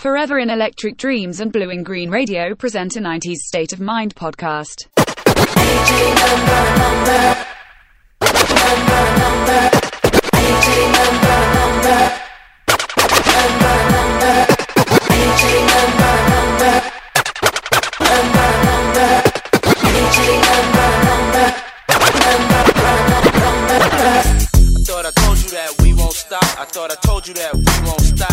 Forever in Electric Dreams and Blue and Green Radio present a 90s State of Mind podcast. I thought I told you that we won't stop. I thought I told you that we won't stop.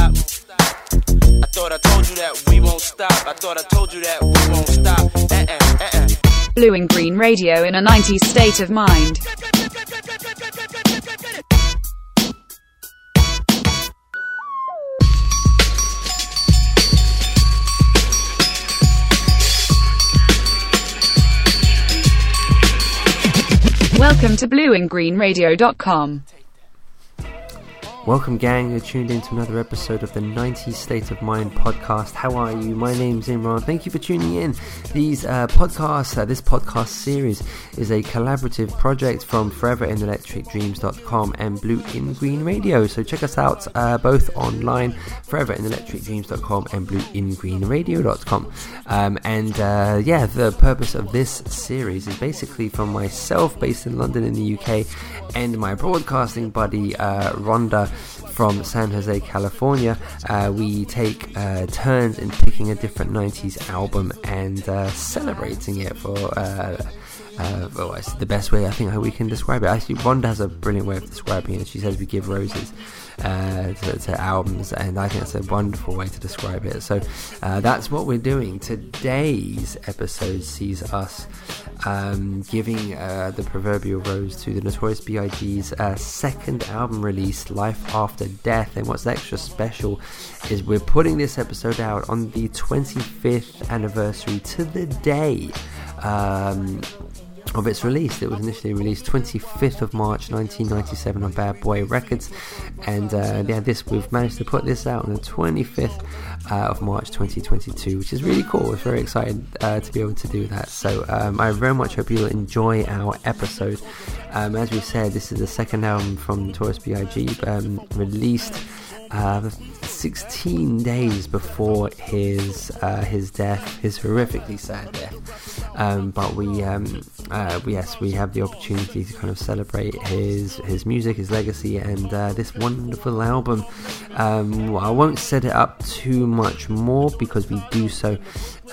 Thought I told you that we won't stop. I thought I told you that we won't stop. Uh-uh, uh-uh. Blue and Green Radio in a 90s state of mind. Welcome to blueandgreenradio.com. Welcome, gang. You're tuned in to another episode of the 90s State of Mind podcast. How are you? My name's Imran. Thank you for tuning in. These uh, podcasts, uh, this podcast series, is a collaborative project from ForeverInElectricDreams.com and Blue in Green Radio. So check us out uh, both online, ForeverInElectricDreams.com and BlueInGreenRadio.com. Um, and uh, yeah, the purpose of this series is basically from myself, based in London in the UK, and my broadcasting buddy uh, Rhonda from San Jose, California. Uh, we take uh, turns in picking a different 90s album and uh, celebrating it for. Uh, uh, well, it's the best way I think we can describe it. Actually, Rhonda has a brilliant way of describing it. She says we give roses uh, to, to albums, and I think it's a wonderful way to describe it. So uh, that's what we're doing. Today's episode sees us um, giving uh, the proverbial rose to the Notorious B.I.G.'s uh, second album release, Life After Death. And what's extra special is we're putting this episode out on the 25th anniversary to the day. Um, of its release. It was initially released 25th of March 1997 on Bad Boy Records, and uh, yeah, this we've managed to put this out on the 25th uh, of March 2022, which is really cool. We're very excited uh, to be able to do that. So um, I very much hope you'll enjoy our episode. Um, as we said, this is the second album from Notorious B.I.G. Um, released. Uh, 16 days before his uh, his death, his horrifically sad death. Um, but we, um, uh, yes, we have the opportunity to kind of celebrate his his music, his legacy, and uh, this wonderful album. Um, I won't set it up too much more because we do so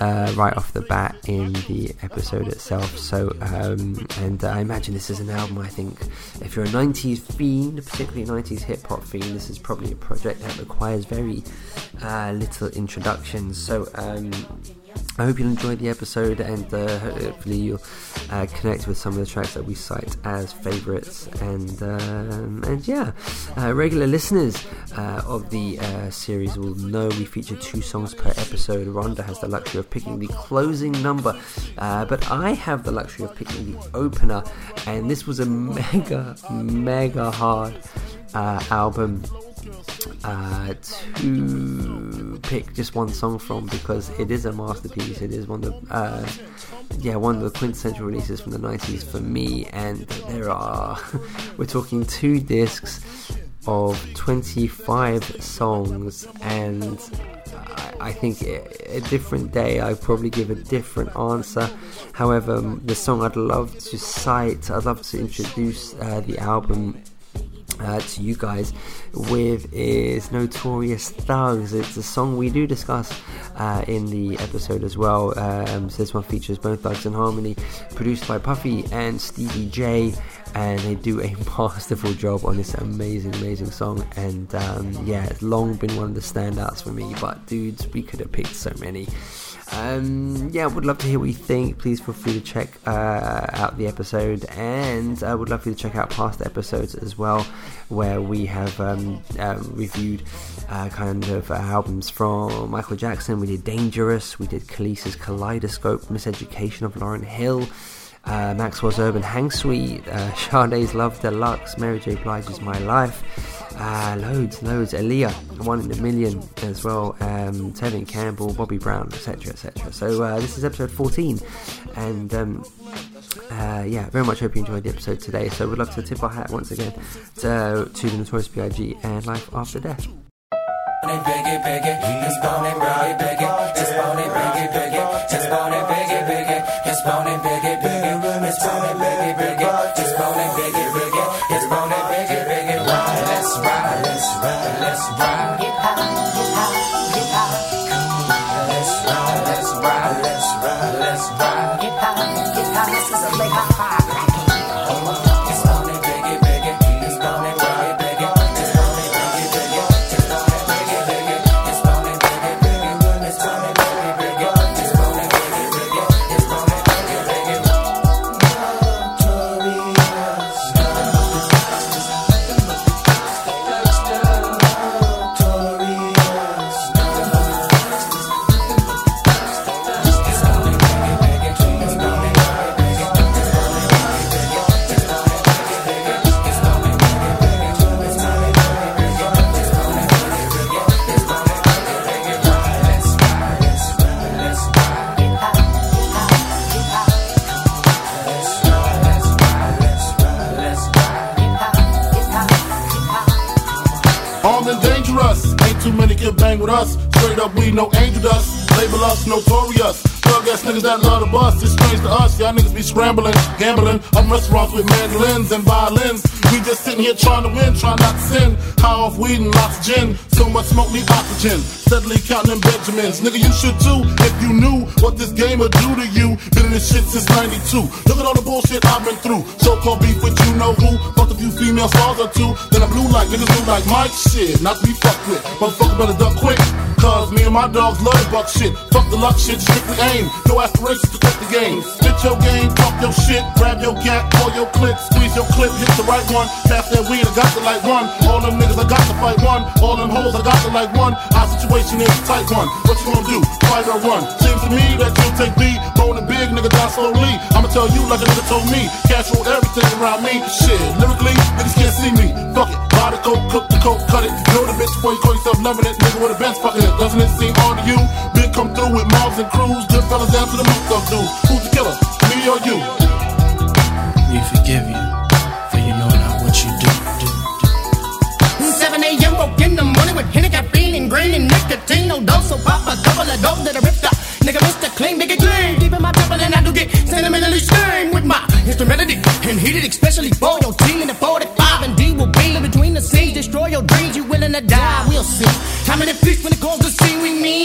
uh, right off the bat in the episode itself. So, um, and I imagine this is an album. I think if you're a '90s fiend, particularly '90s hip hop fiend, this is probably a project that requires very uh, little introductions. So. I hope you'll enjoy the episode and uh, hopefully you'll uh, connect with some of the tracks that we cite as favourites. And um, and yeah, uh, regular listeners uh, of the uh, series will know we feature two songs per episode. Rhonda has the luxury of picking the closing number, uh, but I have the luxury of picking the opener. And this was a mega, mega hard album uh, to pick just one song from because it is a masterpiece. It is one of the, uh, yeah, one of the quintessential releases from the '90s for me. And there are, we're talking two discs of 25 songs, and I, think a, a different day I'd probably give a different answer. However, the song I'd love to cite, I'd love to introduce uh, the album uh, to you guys with is Notorious Thugs. It's a song we do discuss uh, in the episode as well. Um, so this one features Bone Thugs-n-Harmony, produced by Puffy and Stevie J. And they do a masterful job on this amazing, amazing song. And um, yeah, it's long been one of the standouts for me. But dudes, we could have picked so many. Um, yeah, I would love to hear what you think. Please feel free to check uh, out the episode, and I would love for you to check out past episodes as well, where we have um, uh, reviewed uh, kind of albums from Michael Jackson. We did Dangerous, we did Kelis's Kaleidoscope, Miseducation of Lauryn Hill uh, Maxwell's Urban Hang Suite, uh, Sade's Love Deluxe, Mary J. Blige's My Life, uh, loads, loads, Aaliyah, One in a Million as well, um, Tevin Campbell, Bobby Brown, etc., etc. So uh, this is episode 14, and um, uh, yeah, very much hope you enjoyed the episode today. So we'd love to tip our hat once again to, to the Notorious B.I.G. and Life After Death. Just Let's bone it, big it, big it. Let's bone it, big it, big it. Let's bone it, big it, big it. Let's ride, let's ride, let's ride. Scrambling, gambling. I'm restaurants with mandolins and violins. We just sitting here trying to win, trying not to sin. High off weed and lots of gin. So much smoke, need oxygen. Steadily counting Benjamins. Nigga, you should too if you knew what this game would do to you. Been in this shit since 92. Look at all the bullshit I've been through. So called beef with you know who. Fucked a few female stars or two. Then I'm blue like niggas blue like Mike. Shit, not to be fucked with. Motherfucker better duck quick. Cause me and my dogs love buck shit. Fuck the luck shit, strictly aim. No aspirations to take the game. Spit your game, talk your shit, grab your gat, pull your clip, squeeze your clip, hit the right one. Pass that weed, I got to like one. All them niggas, I got to fight one. All them hoes, I got to like one. Our situation is a tight one. What you gonna do? Fight or run? Seems to me that you'll take B. Bone and big, nigga, die slowly. I'ma tell you like a nigga told me. Cash roll everything around me. Shit, lyrically, niggas can't see me. Fuck it. Buy the coke, cook the coke, cut it. Know the bitch before you call yourself loving it. Nigga with a Benz fucking it. Doesn't it seem odd to you? Big come through with mobs and crews. Good fellas down to the moot thug dudes. Who's the killer? Me or you? We forgive you, green and nicotine. No dose, so pop a couple of dope that I ripped up. Nigga, Mr. Clean, nigga clean. Deep in my temple and I do get sentimentally strained with my instrumentality. And heated especially for your team in the 45 and D will be in between the scenes. Destroy your dreams, you willing to die, we'll see. How many feast when it calls to see we mean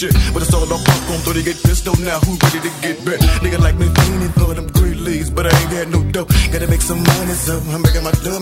shit. But it's all on popcorn, so they get pissed pistol now. Who ready to get back? Nigga like me fiending for them green leaves, but I ain't got no dough. Gotta make some money, so I'm making my dummy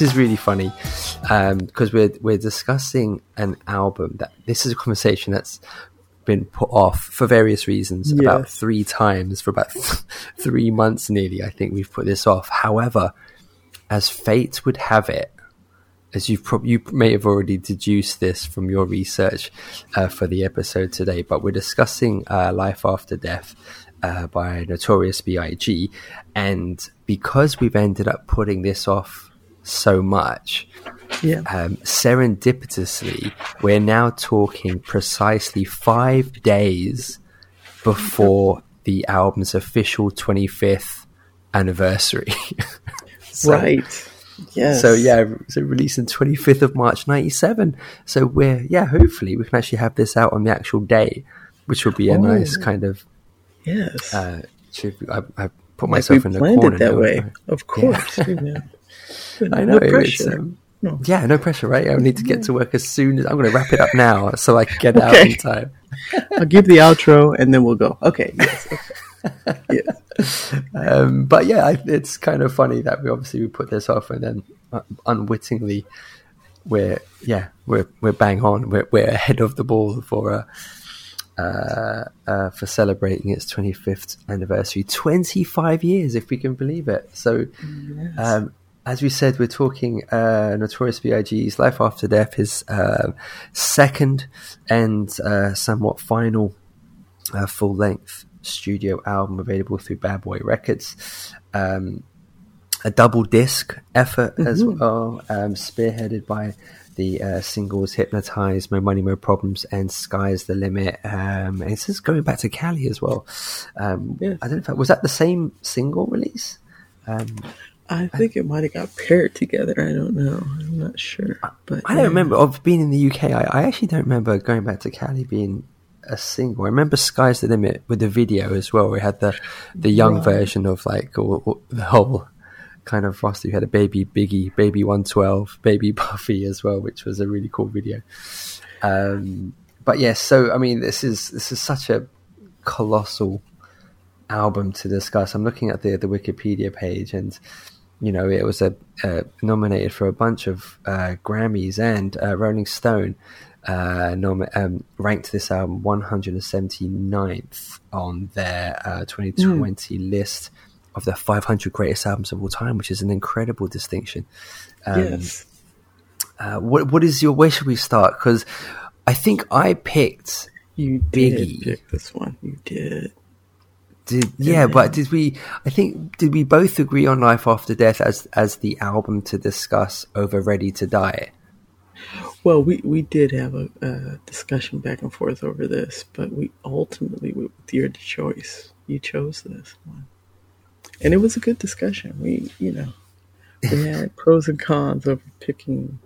this is really funny because we're we're discussing an album that this is a conversation that's been put off for various reasons about three times for about three months nearly. I think we've put this off. However, as fate would have it, as you prob- you may have already deduced this from your research uh, for the episode today, but we're discussing uh, life after death uh, by Notorious B.I.G. And because we've ended up putting this off so much, Yeah. um, serendipitously, we're now talking precisely five days before the album's official 25th anniversary. So- right. Yes. so yeah, so released on 25th of March 97. So we're, yeah, hopefully we can actually have this out on the actual day, which will be a Oh. nice kind of, Yes. uh. I, I put myself we in the corner. that way. Of course. know. I No know. it's, pressure. um, No. Yeah, no pressure, right? I need to get to work as soon as I'm going to wrap it up now so I can get it out in time. I'll give the outro and then we'll go. Okay. Yes. Okay. yes. Um, but yeah, I, it's kind of funny that we obviously we put this off and then uh, unwittingly we're yeah we're we're bang on. We're we're ahead of the ball for uh, uh, uh, for celebrating its 25th anniversary. 25 years, if we can believe it. So, um, as we said, we're talking uh, Notorious B.I.G.'s Life After Death, his uh, second and uh, somewhat final uh, full length studio album available through Bad Boy Records. Um, a double disc effort as well, um, spearheaded by the uh, singles Hypnotize, Mo Money, Mo Problems, and Sky's the Limit. Um, and this is going back to Cali as well. Um, Yes. I don't know if that, was that the same single release? Um, I think it might have got paired together. I don't know. I'm not sure. But I don't remember of being in the UK. I, I actually don't remember going back to Cali being a single. I remember Sky's the Limit with the video as well. We had the the young version of like all, all- the whole kind of roster. We had a baby Biggie, baby One Twelve, baby Puffy as well, which was a really cool video. Um, but yes, so I mean, this is this is such a colossal album to discuss. I'm looking at the the Wikipedia page, and you know it was a uh, nominated for a bunch of uh, Grammys, and uh, Rolling Stone uh, nom- um, ranked this album 179th on their uh, 2020 list of the 500 greatest albums of all time, which is an incredible distinction. Um, yes. uh, what what is your? Where should we start? Because I think I picked You Biggie. pick this one. You did. Did, yeah, but did we? I think did we both agree on Life After Death as as the album to discuss over Ready to Die? Well, we, we did have a, a discussion back and forth over this, but we ultimately, with your choice, you chose this one, and it was a good discussion. We, you know, we had pros and cons of picking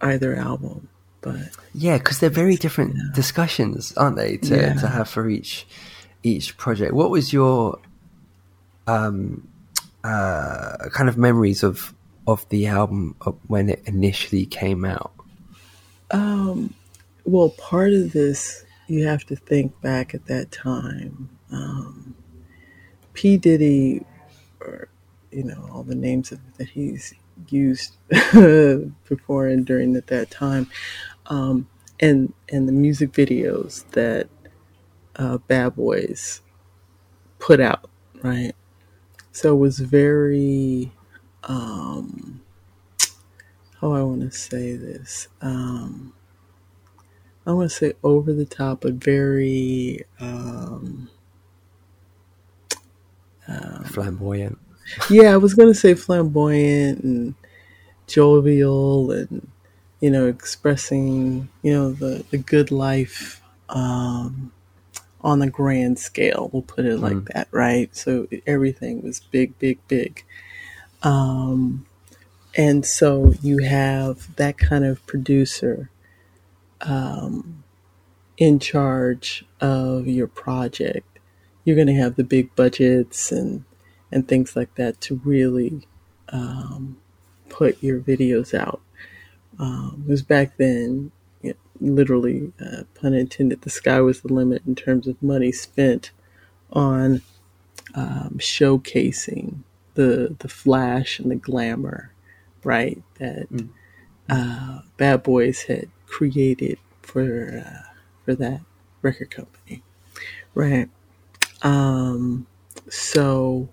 either album, but Yeah, because they're very different discussions, aren't they? To Yeah. to have for each each project. What was your um uh kind of memories of of the album when it initially came out? Um, well, part of this you have to think back at that time. Um, P Diddy, or you know, all the names of, that he's used before and during at that time, um, and and the music videos that uh, Bad Boys put out, right? So it was very. Um, how I want to say this. Um, I want to say over the top, but very. Um, Flamboyant. yeah, I was going to say flamboyant and jovial and, you know, expressing, you know, the, the good life um, on the grand scale. We'll put it like that, right? So everything was big, big, big. Um, and so you have that kind of producer um, in charge of your project. You're going to have the big budgets and and things like that to really um, put your videos out. Um, because back then, literally, uh, pun intended, the sky was the limit in terms of money spent on um, showcasing the the flash and the glamour right? That uh, Bad Boys had created for uh, for that record company, right? Um, so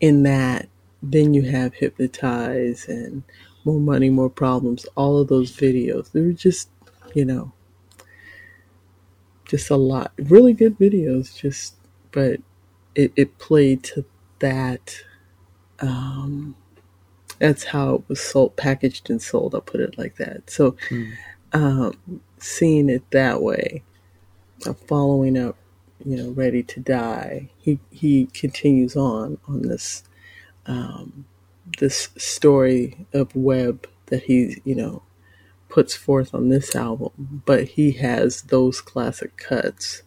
in that, then you have Hypnotize and More Money, More Problems. All of those videos, they were just, you know, just a lot, really good videos. Just, but it, it played to that. Um, that's how it was sold, packaged and sold. I'll put it like that. So, um, seeing it that way, uh, following up, you know, ready to die. He he continues on on this um, this story of Webb that he you know puts forth on this album, but he has those classic cuts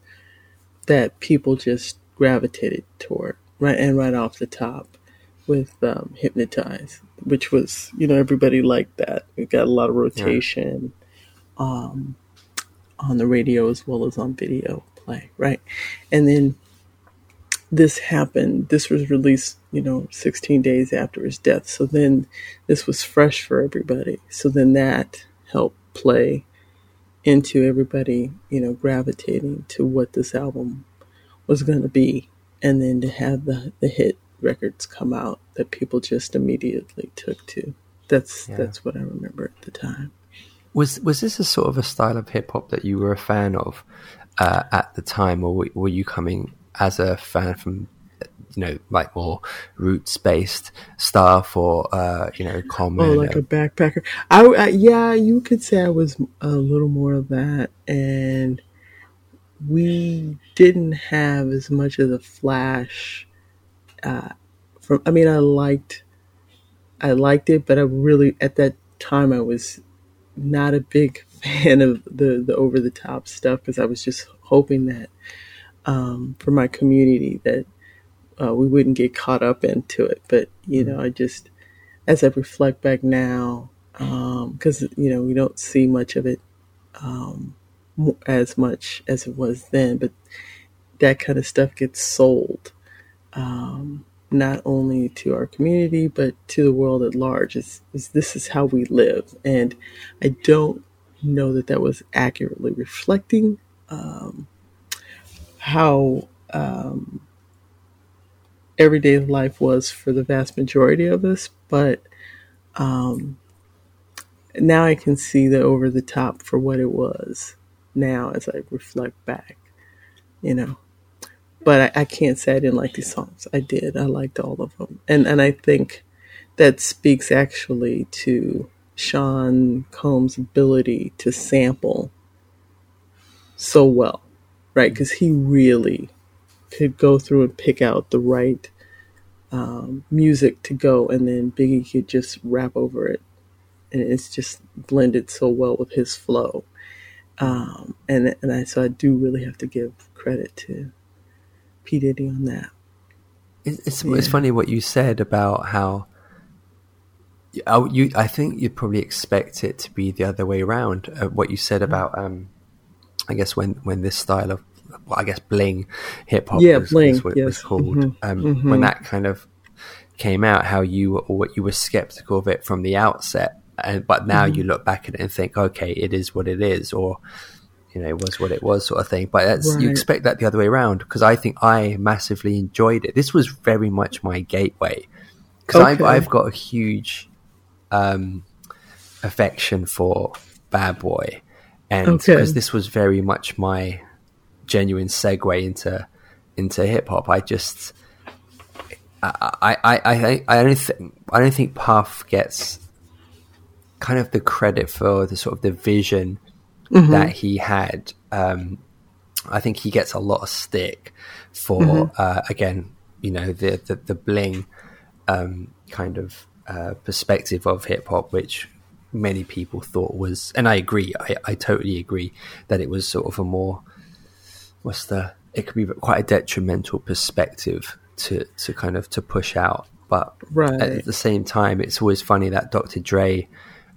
that people just gravitated toward right and right off the top with um, hypnotize which was you know everybody liked that. It got a lot of rotation um, on the radio as well as on video play right? And then this happened this was released you know 16 days after his death so then this was fresh for everybody. So then that helped play into everybody you know gravitating to what this album was going to be. And then to have the the hit records come out that people just immediately took to. That's Yeah. that's what i remember at the time. Was was this a sort of a style of hip hop that you were a fan of uh, at the time, or were, were you coming as a fan from you know like more roots based stuff, or uh, you know common? Oh, like a backpacker. I, I yeah, you could say I was a little more of that, and we didn't have as much of the flash. Uh, from I mean, I liked, I liked it, but I really at that time I was not a big fan of the the over the top stuff because I was just hoping that um, for my community that uh, we wouldn't get caught up into it. But you know, I just as I reflect back now, because you know we don't see much of it um, as much as it was then, but that kind of stuff gets sold um, not only to our community but to the world at large. Is is this is how we live, and I don't know that that was accurately reflecting um, how um, everyday life was for the vast majority of us, but um, now I can see the over the top for what it was now as I reflect back, you know. But I, I can't say I didn't like these songs. I did. I liked all of them. And, and I think that speaks actually to Sean Combs' ability to sample so well, right? Because he really could go through and pick out the right um, music to go, and then Biggie could just rap over it, and it's just blended so well with his flow. Um, and and I, so I do really have to give credit to P Diddy on that. It's, it's, it's funny what you said about how I, you, I think you'd probably expect it to be the other way around. Uh, what you said about, um, I guess when, when this style of, well, I guess bling hip hop Yeah, was, bling, was what it was yes. called. Mhm, Um, mhm. When that kind of came out, how you were, or what you were skeptical of it from the outset, and but now Mhm. you look back at it and think, okay, it is what it is, or you know, it was what it was, sort of thing. But that's you expect that the other way around because I think I massively enjoyed it. This was very much my gateway because I've I've got a huge um, affection for Bad Boy, and Okay. because this was very much my genuine segue into into hip hop, I just I I I I, I don't think I don't think Puff gets kind of the credit for the sort of the vision Mhm. that he had. Um, I think he gets a lot of stick for Mhm. uh, again, you know, the the, the bling um, kind of uh, perspective of hip hop, which many people thought was, and I agree, I, I totally agree that it was sort of a more what's the it could be quite a detrimental perspective to to kind of to push out, but Right. at the same time, it's always funny that Dr. Dre,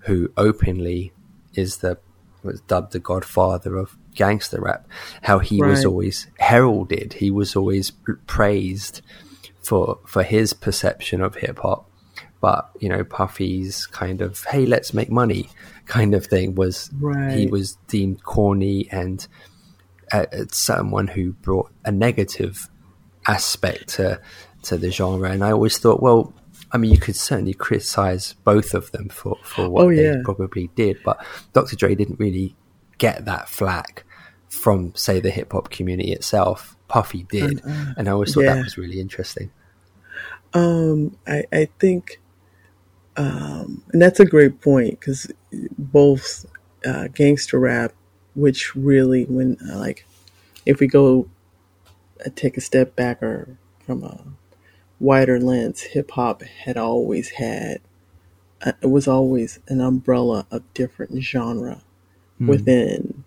who openly is the was dubbed the godfather of gangster rap, how he was always heralded, he was always praised for for his perception of hip hop. but you know, Puffy's kind of "Hey, let's make money" kind of thing was he was deemed corny and uh, uh, someone who brought a negative aspect to to the genre. And I always thought, well, I mean, you could certainly criticize both of them for for what Oh, they probably did, but Dr. Dre didn't really get that flack from, say, the hip hop community itself. Puffy did, and I always thought yeah. that was really interesting. Um, I, I think, um, and that's a great point because both uh, gangster rap, which really, when uh, like, if we go uh, take a step back or from a wider lens, hip hop had always had, uh, it was always an umbrella of different genre within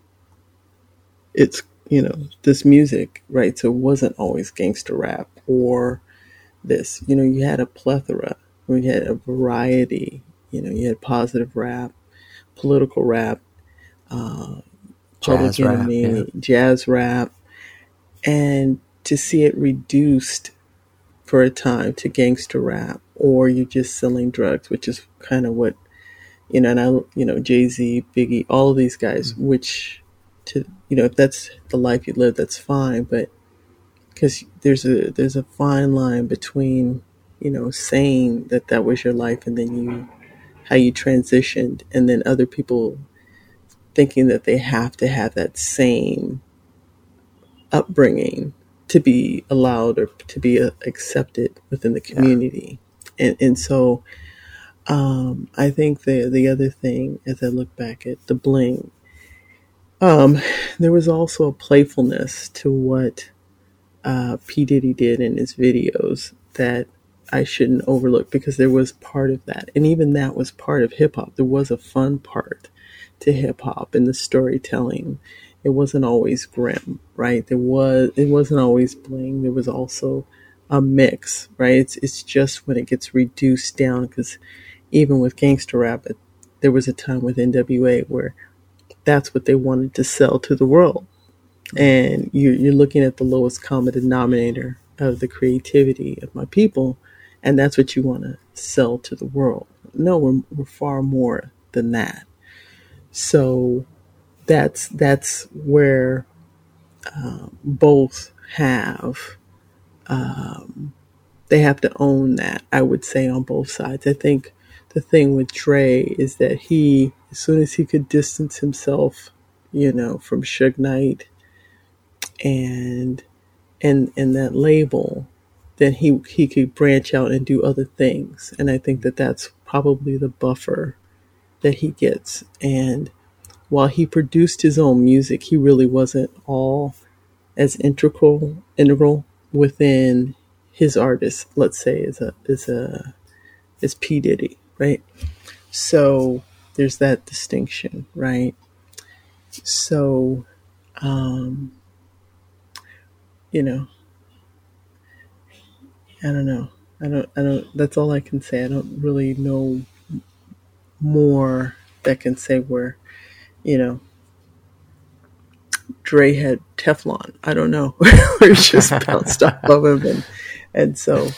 its, you know, this music, right? So it wasn't always gangster rap or this. You know, you had a plethora, or you had a variety. You know, you had positive rap, political rap, uh, Jazz rap, yeah. jazz rap, and to see it reduced for a time to gangster rap, or you're just selling drugs, which is kind of what you know. And I, you know, Jay Z, Biggie, all of these guys, mm-hmm. which to you know, if that's the life you live, that's fine, but because there's a there's a fine line between you know saying that that was your life and then you how you transitioned and then other people thinking that they have to have that same upbringing to be allowed or to be uh, accepted within the community and and so um i think the the other thing as i look back at the bling um there was also a playfulness to what uh, P. Diddy did in his videos that I shouldn't overlook because there was part of that. And even that was part of hip hop. There was a fun part to hip hop and the storytelling. It wasn't always grim, right? There was it wasn't always bling. There was also a mix, right? It's it's just when it gets reduced down because even with gangster rap, it, there was a time with NWA where that's what they wanted to sell to the world and you, you're looking at the lowest common denominator of the creativity of my people, and that's what you want to sell to the world. No, we're, we're far more than that. So that's that's where um, both have um, they have to own that. I would say on both sides. I think the thing with Dre is that he, as soon as he could distance himself, you know, from Suge Knight and and and that label then he he could branch out and do other things and i think that that's probably the buffer that he gets and while he produced his own music he really wasn't all as integral integral within his artist let's say as a as a as p diddy right so there's that distinction right so um you know, I don't know. I don't, I don't, that's all I can say. I don't really know more that can say where, you know, Dre had Teflon. I don't know. it just bounced off of him. And, and so,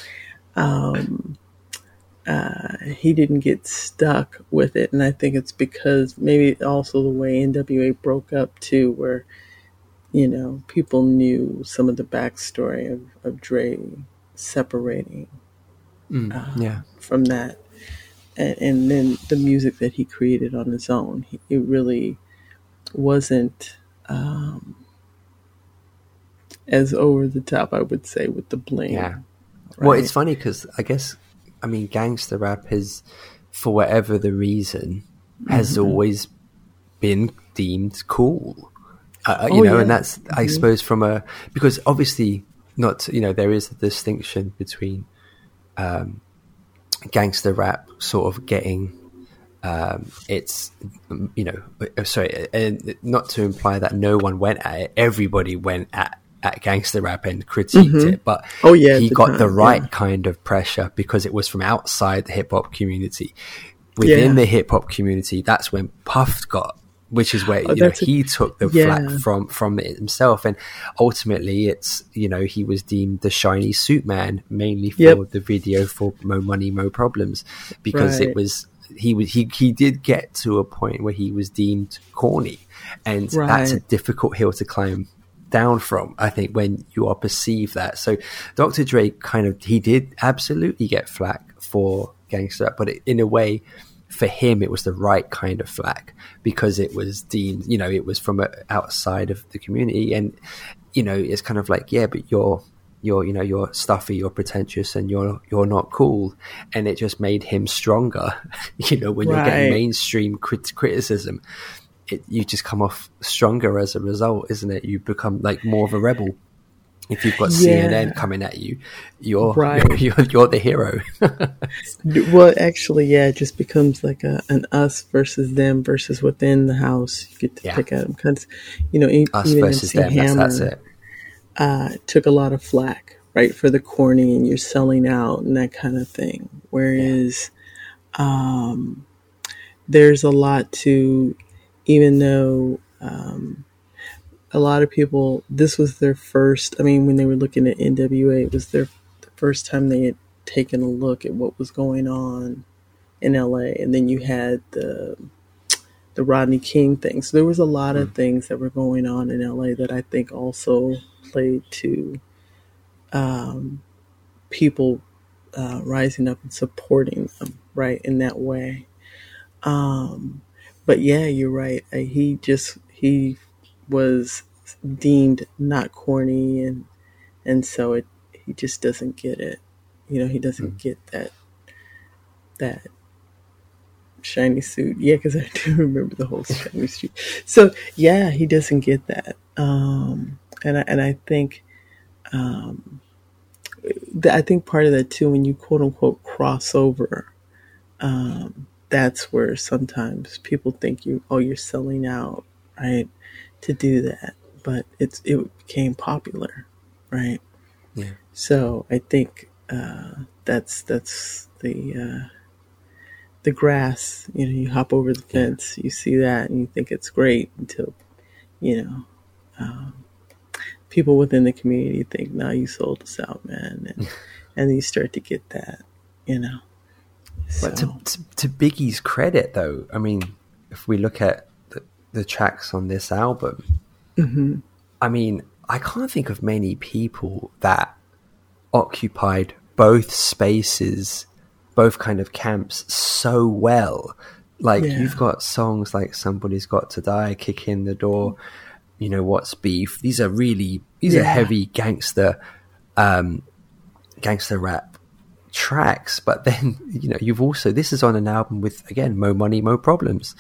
um, uh, he didn't get stuck with it. And I think it's because maybe also the way NWA broke up too, where, you know, people knew some of the backstory of, of Dre separating yeah. from that. And, and then the music that he created on his own, he, it really wasn't um, as over the top, I would say, with the bling. Yeah. Well, it's funny because I guess, I mean, gangster rap has, for whatever the reason, has Mm-hmm. always been deemed cool. Uh, you Oh, know, yeah. and that's, I suppose, from a, because obviously, not, you know, there is a distinction between um, gangster rap sort of getting um, it's you know uh, sorry and not to imply that no one went at it everybody went at at gangster rap and critiqued it but Oh, yeah, he got the right yeah. kind of pressure because it was from outside the hip hop community within Yeah. the hip hop community that's when Puff got which is where Oh, you know a- he took the yeah. flack from from it himself, and ultimately, it's you know he was deemed the shiny suit man mainly for Yep. the video for Mo Money Mo Problems because Right. it was he was he he did get to a point where he was deemed corny, and that's a difficult hill to climb down from i think when you are perceived that so dr dre kind of he did absolutely get flack for gangster but it, in a way for him it was the right kind of flack because it was deemed you know it was from a, outside of the community and you know it's kind of like yeah but you're you're you know you're stuffy you're pretentious and you're you're not cool and it just made him stronger you know when you're getting mainstream crit- criticism it, you just come off stronger as a result, isn't it? You become like more of a rebel. If you've got Yeah. CNN coming at you, you're Right. you're, you're, you're the hero. Well, actually, yeah, it just becomes like a, an us versus them versus within the house. You get to Yeah. pick at them because, you know, e- Us even versus MC them. Hammer that's it. uh, took a lot of flack, right, for the corny and you're selling out and that kind of thing. Whereas, um, there's a lot to, even though, um, a lot of people, this was their first, I mean, when they were looking at NWA, it was their the first time they had taken a look at what was going on in LA. And then you had the, the Rodney King thing. So there was a lot of things that were going on in LA that I think also played to um, people uh, rising up and supporting them, right, in that way. Um, but yeah, you're right. Uh, he just he was deemed not corny, and and so it he just doesn't get it. You know, he doesn't get that that shiny suit. Yeah, because I do remember the whole shiny suit. So yeah, he doesn't get that. Um, and I, and I think um, I think part of that too, when you quote unquote cross over, um, that's where sometimes people think you oh you're selling out, right? To do that, but it's it became popular, right? Yeah. So I think uh, that's that's the uh, the grass. You know, you hop over the fence, you see that, and you think it's great until you know um, people within the community think, "No, you sold us out, man," and, and you start to get that, you know. But So, to, to, to Biggie's credit, though, I mean, if we look at the, tracks on this album, Mm-hmm. I mean, I can't think of many people that occupied both spaces, both kind of camps so well. Like Yeah. you've got songs like "Somebody's Got to Die," "Kick in the Door," you know, "What's Beef." These are really these are heavy gangster, um, gangster rap tracks. But then you know you've also this is on an album with again Mo Money Mo Problems,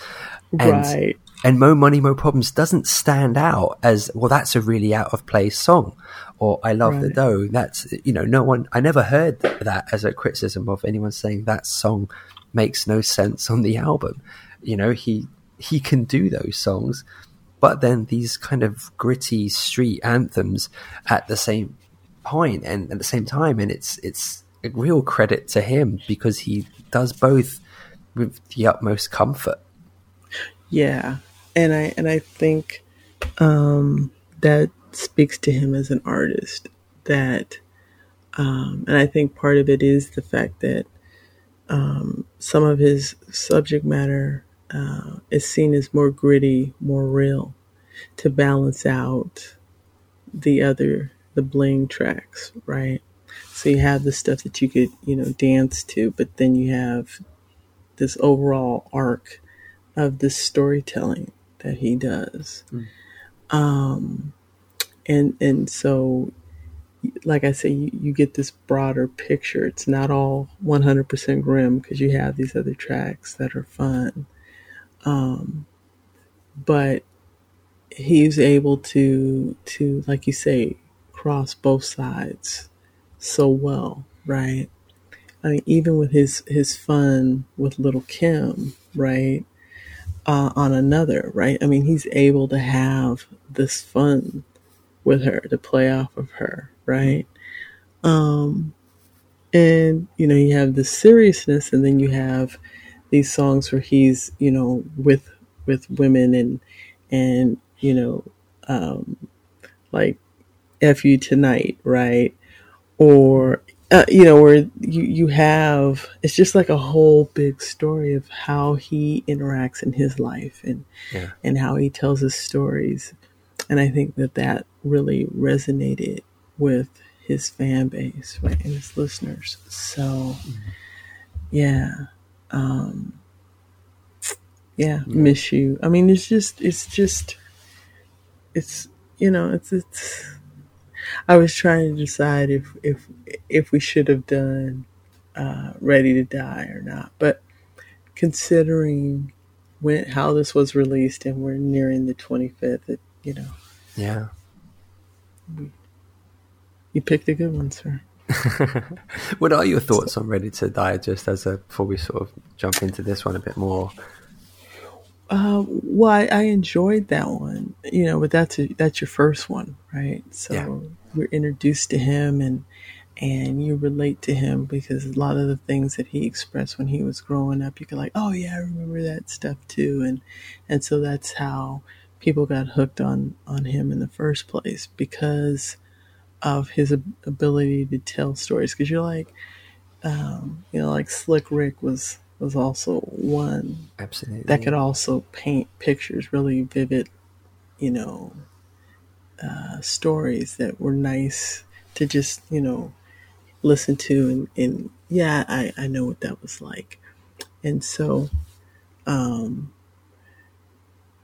and Right. And Mo Money Mo Problems doesn't stand out as well. That's a really out of place song, or I love the Right. dough. That's you know no one. I never heard that as a criticism of anyone saying that song makes no sense on the album. You know he he can do those songs, but then these kind of gritty street anthems at the same point and at the same time, and it's it's a real credit to him because he does both with the utmost comfort. Yeah, and I and I think um, that speaks to him as an artist. That, um, and I think part of it is the fact that um, some of his subject matter uh, is seen as more gritty, more real, to balance out the other the bling tracks, right? So you have the stuff that you could you know dance to, but then you have this overall arc of the storytelling that he does. Um, and and so, like I say, you, you get this broader picture. It's not all 100% grim because you have these other tracks that are fun. Um, but he's able to to like you say cross both sides so well, right? I mean, even with his his fun with Little Kim, right? Uh, on another, right? I mean, he's able to have this fun with her to play off of her, right? Um, and you know, you have the seriousness, and then you have these songs where he's, you know, with with women and and you know um, like "f you tonight," right? Or uh, you know, where you you have it's just like a whole big story of how he interacts in his life and Yeah. and how he tells his stories, and I think that that really resonated with his fan base right, and his listeners. So, yeah, um, yeah, miss you. I mean, it's just, it's just, it's you know, it's it's. I was trying to decide if if if we should have done uh, Ready to Die or not, but considering when how this was released and we're nearing the 25th, it, you know, Yeah. you picked a good one, sir. What are your thoughts on Ready to Die? Just as a before we sort of jump into this one a bit more. Uh, well, I, I enjoyed that one, you know, but that's a, that's your first one, right? So Yeah. We're introduced to him and and you relate to him because a lot of the things that he expressed when he was growing up, you could like, oh yeah, I remember that stuff too, and and so that's how people got hooked on on him in the first place because of his ab- ability to tell stories. Because you're like, um, you know, like Slick Rick was was also one Absolutely. that could also paint pictures, really vivid, you know, uh, stories that were nice to just, you know, listen to. And, and yeah, I, I know what that was like. And so, um,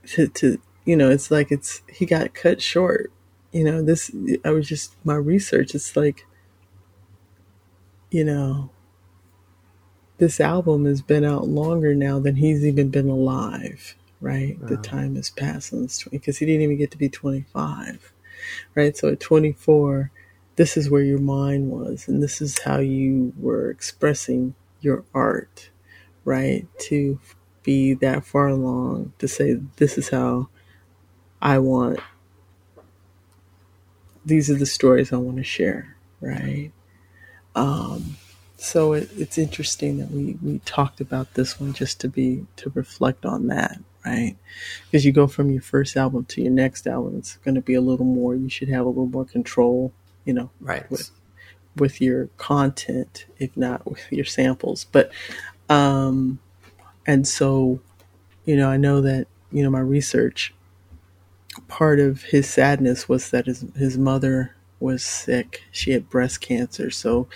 to, to, you know, it's like it's, he got cut short. You know, this, I was just, my research, it's like, you know, this album has been out longer now than he's even been alive, right? The time is passing because he didn't even get to be 25, right? So at 24, this is where your mind was, and this is how you were expressing your art, right? To be that far along to say, this is how I want, these are the stories I want to share, right? Um, so it, it's interesting that we, we talked about this one just to be to reflect on that right because you go from your first album to your next album it's going to be a little more you should have a little more control you know Right. with, with your content if not with your samples but um and so you know i know that you know my research part of his sadness was that his his mother was sick she had breast cancer so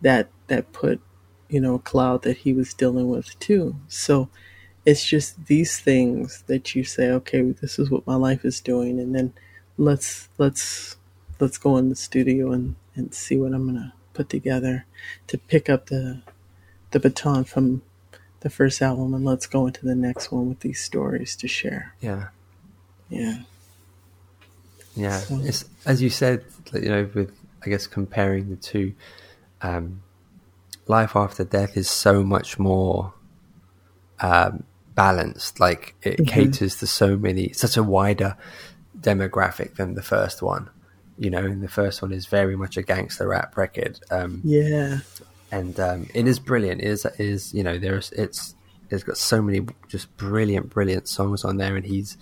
that that put you know a cloud that he was dealing with too so it's just these things that you say okay this is what my life is doing and then let's let's let's go in the studio and and see what i'm gonna put together to pick up the the baton from the first album and let's go into the next one with these stories to share. Yeah. yeah. Yeah, So- it's as you said, you know, with I guess comparing the two, um, life after death is so much more um, balanced. Like it caters to so many, such a wider demographic than the first one. You know, and the first one is very much a gangster rap record, um, yeah and um, it is brilliant. It is it is you know there's it's it's got so many just brilliant brilliant songs on there, and he's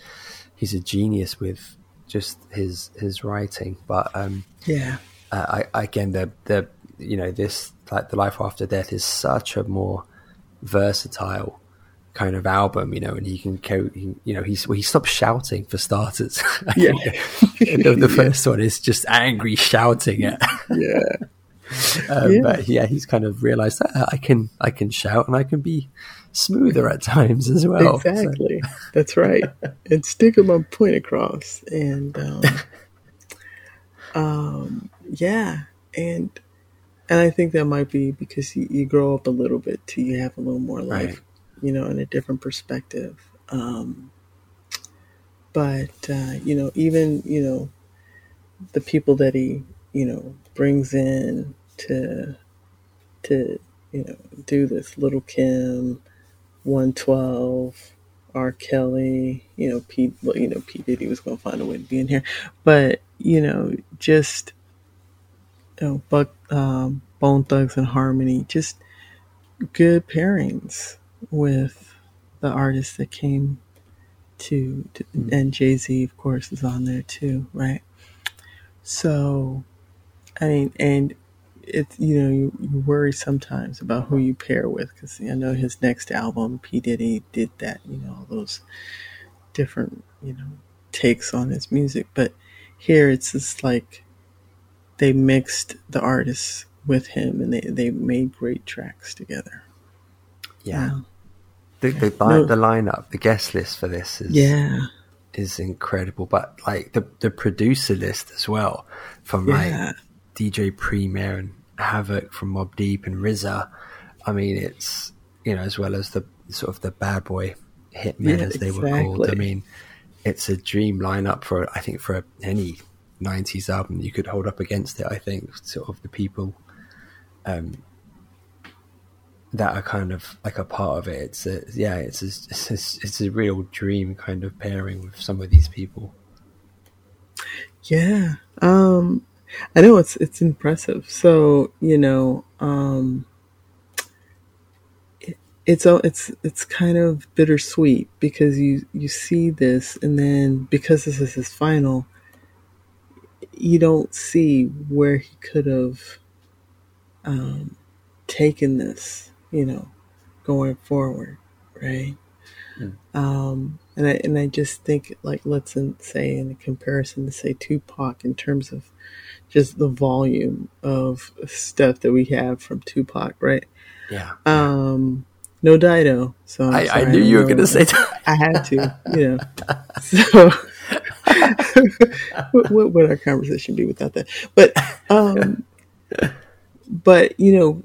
he's a genius with just his his writing. But um, yeah uh, I again the the you know this like the life after death is such a more versatile kind of album, you know, and he can go, he, you know, he's well, he stops shouting for starters. Yeah. the, the first one is just angry shouting at yeah um, Yeah. But yeah, he's kind of realised that I can I can shout and I can be smoother at times as well. So, Exactly. That's right. and sticking my point across. And um, um, yeah, and and I think that might be because you, you grow up a little bit too. You have a little more life, Right. You know, in a different perspective. Um, but uh, you know, even you know, the people that he you know brings in to to you know do this, Little Kim, One Twelve, R. Kelly, you know, Pete, well, you know, P Diddy was going to find a way to be in here, but you know, just you know, um, Bone Thugs-n-Harmony, just good pairings with the artists that came to, to mm-hmm. and Jay Z, of course, is on there too, right? So, I mean, and it's you know you, you worry sometimes about who you pair with because I know his next album, P Diddy did that, you know, all those different you know takes on his music, but here it's just like they mixed the artists with him and they they made great tracks together. Yeah. Wow. The the, No. the lineup, the guest list for this is Yeah. is incredible. But like the the producer list as well, from Yeah. like DJ Premier and Havoc from Mobb Deep and RZA. I mean, it's you know as well as the sort of the bad boy hitmen Yeah, as they were called. I mean, it's a dream lineup for I think for any '90s album you could hold up against it. I think sort of the people. Um, that are kind of like a part of it. It's a, yeah, it's a, it's a, it's a real dream kind of pairing with some of these people. Yeah. Um I know it's it's impressive. So, you know, um it, it's a- it's it's kind of bittersweet because you you see this and then because this is his final you don't see where he could have um taken this, you know, going forward, right? Um, and I and I just think like let's in, say in comparison to say Tupac in terms of just the volume of stuff that we have from Tupac, right? Yeah. Um, no Dido. So I- I sorry, knew you were gonna say that. I had to, you know. So what, what would our conversation be without that? But um, but you know,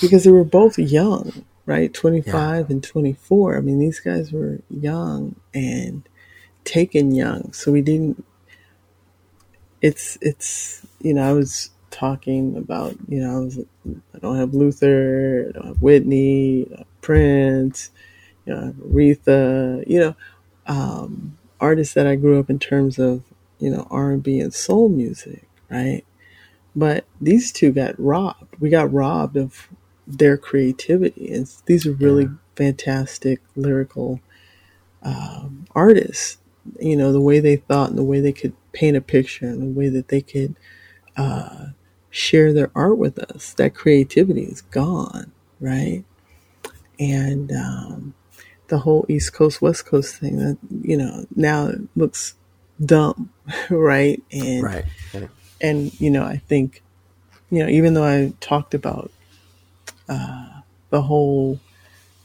because they were both young, right? 25 and 24. I mean, these guys were young and taken young. So we didn't, it's, it's, you know, I was talking about, you know, I was, I don't have Luther, I don't have Whitney, I don't have Prince, you know, I have Aretha, you know, um, artists that I grew up in terms of, you know, R&B and soul music, right? But these two got robbed. We got robbed of their creativity. And these are really fantastic lyrical um, artists. You know, the way they thought and the way they could paint a picture and the way that they could uh, share their art with us. That creativity is gone, right? And um, the whole East Coast, West Coast thing, that, you know, now it looks dumb, right? And Right. And you know i think you know even though i talked about uh, the whole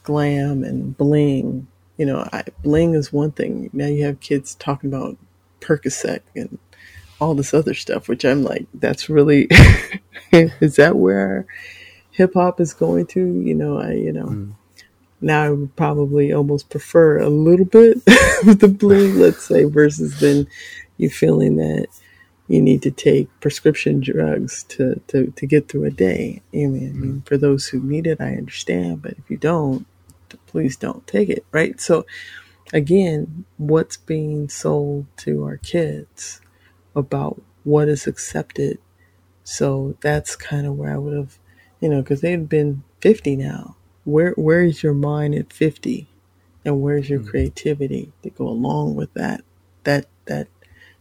glam and bling you know I, bling is one thing. Now you have kids talking about percocet and all this other stuff which i'm like that's really is that where hip-hop is going to? You know i you know now i would probably almost prefer a little bit of the bling let's say versus then you feeling that you need to take prescription drugs to, to, to get through a day. I mean, I mean, for those who need it, I understand, but if you don't, please don't take it, right? So, again, what's being sold to our kids about what is accepted? So that's kind of where I would have, you know, because they've been 50 now. Where where is your mind at 50, and where's your mm-hmm. creativity to go along with that that that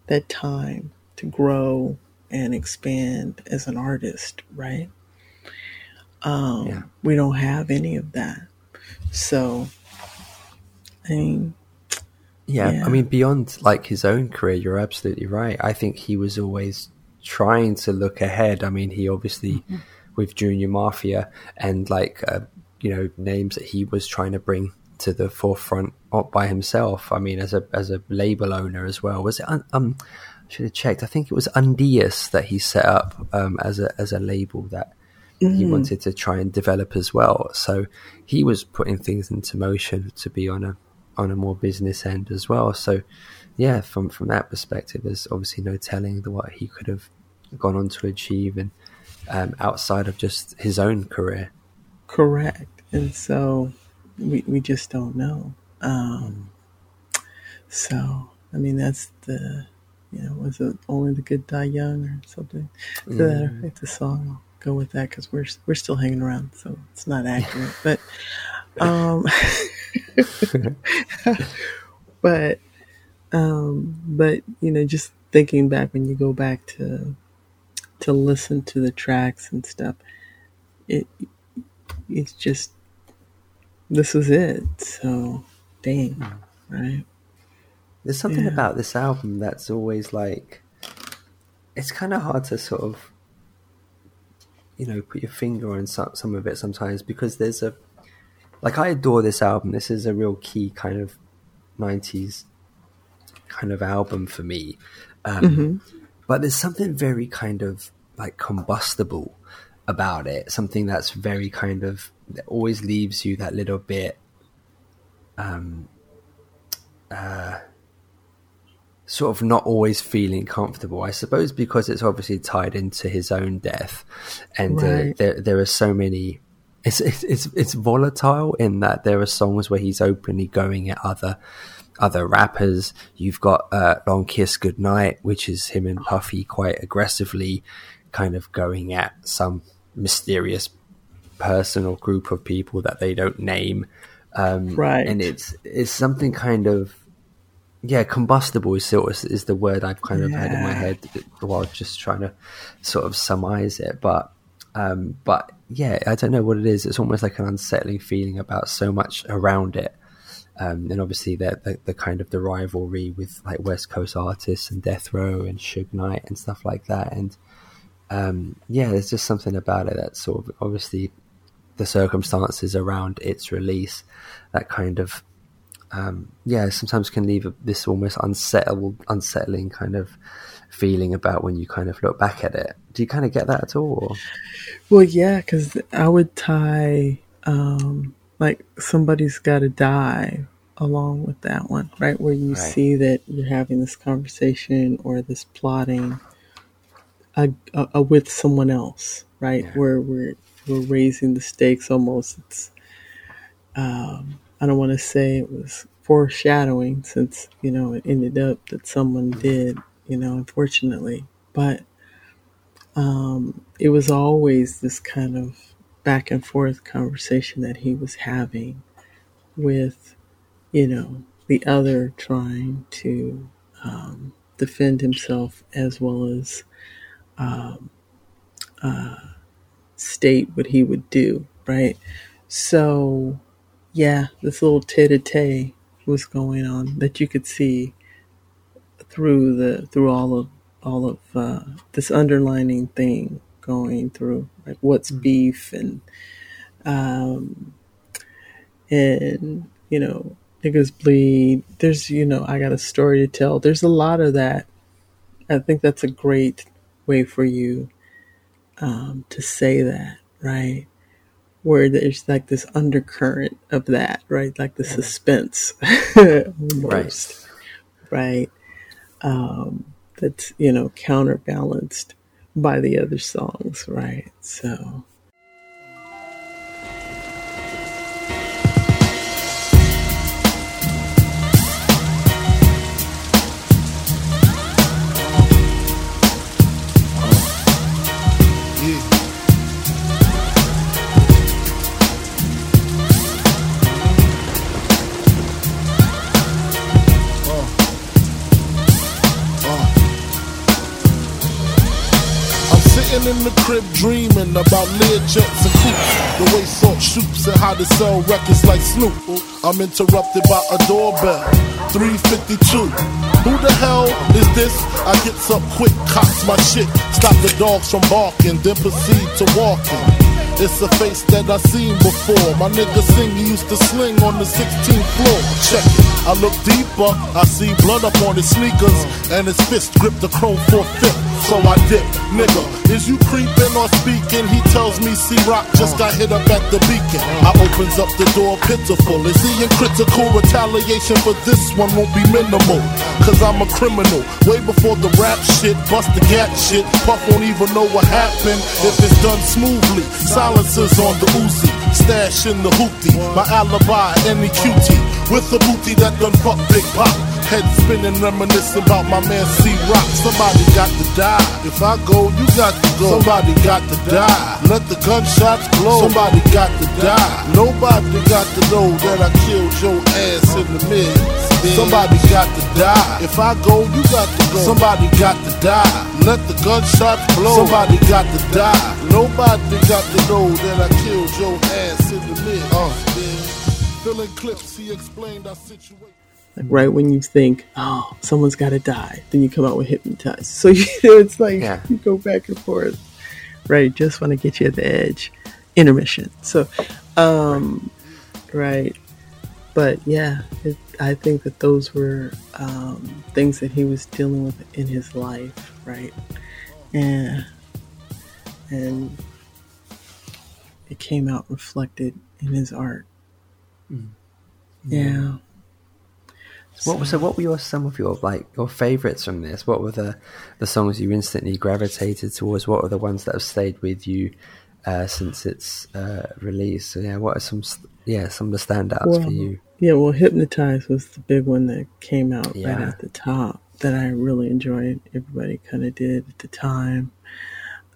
that time to grow and expand as an artist, right? Um, Yeah. We don't have any of that. So, I mean, Yeah, Yeah. I mean, beyond like his own career, you're absolutely right. I think he was always trying to look ahead. I mean, he obviously with Junior Mafia and like uh, you know names that he was trying to bring to the forefront by himself. I mean, as a as a label owner as well. Was it um? Should have checked. I think it was Undeas that he set up um, as a as a label that he wanted to try and develop as well. So he was putting things into motion to be on a on a more business end as well. So yeah, from from that perspective, there's obviously no telling the, what he could have gone on to achieve and um, outside of just his own career. correct. And so we, we just don't know. Um, so, I mean, that's the, you know, was it only the good die young or something? So that, it's a song. I'll go with that because we're, we're still hanging around. So it's not accurate. but, um, but um, but you know, just thinking back when you go back to to listen to the tracks and stuff, it it's just this was it. So dang, right? There's something Yeah. about this album that's always like it's kind of hard to sort of you know put your finger on some some of it sometimes because there's a like I adore this album. This is a real key kind of 90s kind of album for me. Um, mm-hmm. But there's something very kind of like combustible about it. Something that's very kind of that always leaves you that little bit um, uh, sort of not always feeling comfortable. I suppose because it's obviously tied into his own death, and uh, there there are so many. It's, it's it's it's volatile in that there are songs where he's openly going at other other rappers. You've got uh, "Long Kiss Goodnight," which is him and Puffy quite aggressively, kind of going at some mysterious person or group of people that they don't name. Um, Right. and it's it's something kind of yeah, combustible is sort of is the word I've kind of had in my head while just trying to sort of surmise it. But um, but yeah, I don't know what it is. It's almost like an unsettling feeling about so much around it. Um, and obviously the, the the kind of the rivalry with like West Coast artists and Death Row and Suge Knight and stuff like that. And um, yeah, there's just something about it that sort of obviously the circumstances around its release that kind of um, yeah, sometimes can leave a, this almost unsettled, unsettling kind of feeling about when you kind of look back at it. Do you kind of get that at all? Well, yeah, because I would tie um, like somebody's got to die along with that one, right? Where you Right. see that you're having this conversation or this plotting uh, uh, uh, with someone else, right? Yeah. Where we're we're raising the stakes almost. It's um, I don't want to say it was foreshadowing since you know it ended up that someone did, you know, unfortunately, but um, it was always this kind of back and forth conversation that he was having with, you know, the other trying to um, defend himself as well as um, uh, state what he would do, right? So, yeah, this little tete-a-tete was going on that you could see through the through all of all of uh, this underlining thing going through like what's beef and um and you know niggas bleed. There's you know i got a story to tell. There's a lot of that. I think that's a great way for you um to say that right where there's like this undercurrent of that right? Like the suspense. Almost. Right. Um that's you know counterbalanced by the other songs right? So crib dreaming about Learjets and coops. The way salt shoots and how to sell records like Snoop. I'm interrupted by a doorbell. 352. Who the hell is this? I gets up quick, cocks my shit, stop the dogs from barking, then proceed to walking. It's a face that I seen before. My nigga sing, he used to sling on the 16th floor. Check it. I look deeper, I see blood up on his sneakers, and his fist gripped the chrome four fifth. So I dip, nigga. Is you creeping or speaking? He tells me C Rock just got hit up at the beacon. I opens up the door pitiful. Is he in critical retaliation for this one won't be minimal? Cause I'm a criminal. Way before the rap shit, bust the gat shit. Puff won't even know what happened if it's done smoothly. Silencers on the Uzi, stash in the hoopty. My alibi, any cutie. With the booty that done fuck Big Pop. Head spinning, reminiscing about my man C Rock. Somebody got to die. If I go, you got to go. Somebody got to die. Let the gunshots blow. Somebody got to die. Nobody got to know that I killed your ass in the mix. Somebody got to die. If I go, you got to go. Somebody got to die. Let the gunshots blow. Somebody got to die. Nobody got to know that I killed your ass in the mid. Uh, yeah. Filling clips, he explained our situation. Like right when you think, oh, someone's got to die, then you come out with hypnotized. So you know, it's like Yeah. you go back and forth, right? Just want to get you at the edge. Intermission. So, um, right. But yeah, it, I think that those were um, things that he was dealing with in his life, right? And and it came out reflected in his art. Yeah. What was so? What were your some of your like your favorites from this? What were the the songs you instantly gravitated towards? What were the ones that have stayed with you uh, since its uh, release? So yeah, what are some yeah some of the standouts Well, for you? Yeah, well, Hypnotize was the big one that came out right at the top that I really enjoyed. Everybody kind of did at the time.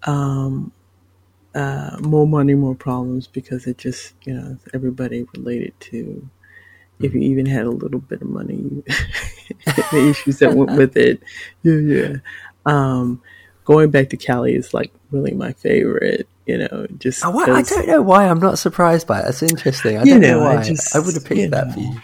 Um, uh, more money, more problems because it just, you know, everybody related to if you even had a little bit of money, the issues that went with it. Yeah, yeah. Um, going back to Cali is like really my favorite, you know, just I, what? I 'cause- don't know why I'm not surprised by it. That's interesting. I don't know, know, why. I, just- would have picked that know. for you.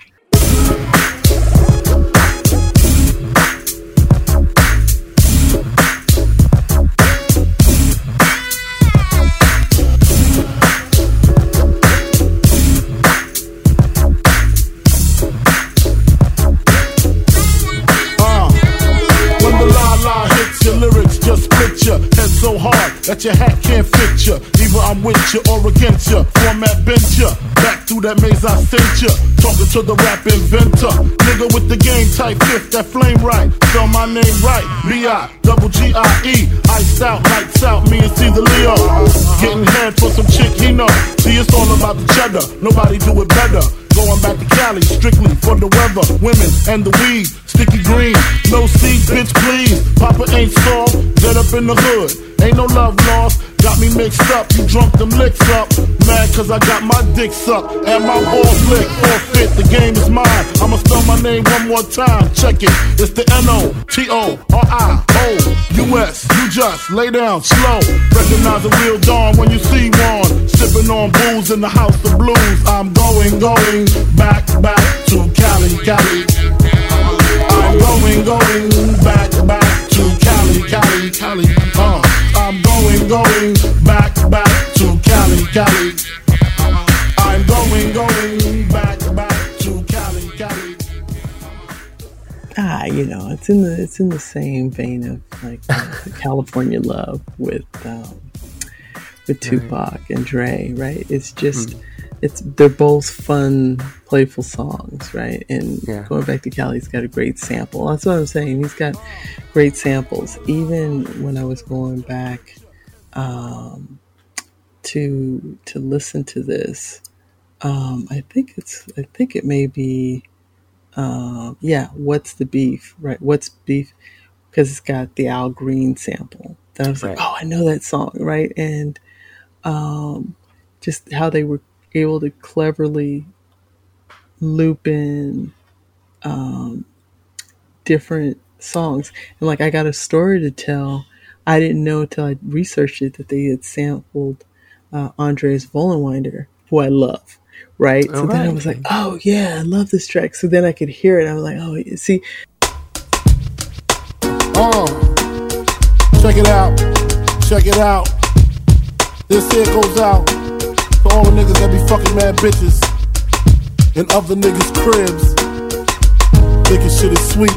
That your hat can't fit you. Either I'm with you or against you. Format bent you. Back through that maze I sent you. Talking to the rap inventor. Nigga with the game type fifth, that flame right. Spell my name right. B-I, double G-I-E. Iced out, lights out, me and Caesar Leo. Getting head for some chick he know. See, it's all about the cheddar. Nobody do it better. Going back to Cali, strictly for the weather, women, and the weed. Sticky green, no seed, bitch, please. Papa ain't soft, dead up in the hood. Ain't no love lost, got me mixed up. You drunk them licks up. Mad cause I got my dick sucked and my balls licked. Forfeit, the game is mine. I'ma spell my name one more time. Check it, it's the N-O-T-O-R-I-O-U-S. You just lay down slow. Recognize a real don when you see one. Sipping on booze in the house of blues. I'm going, going back, back to Cali, Cali. I'm going, going back, back to Cali, Cali, Cali. Uh, going, going back, back to Cali, Cali. I'm going, going back, back to Cali, Cali. ah, you know, it's in the it's in the same vein of like uh, California Love with um, with Tupac and Dre, right? It's just it's they're both fun, playful songs, right? And Yeah. going back to Cali, he's got a great sample. That's what I'm saying. He's got great samples. Even when I was going back um, to to listen to this, um, I think it's I think it may be um, yeah, what's the beef, right? What's beef? Because it's got the Al Green sample. That I was like, oh, I know that song, right? And um, just how they were able to cleverly loop in um, different songs. And like, I got a story to tell. I didn't know until I researched it that they had sampled uh, Andreas Vollenweider, who I love. Right. so then I was like, oh, yeah, I love this track. So then I could hear it. I was like, oh, you see, Uh, check it out, check it out. This here goes out to all the niggas that be fucking mad bitches and other niggas' cribs. Thinking shit is sweet.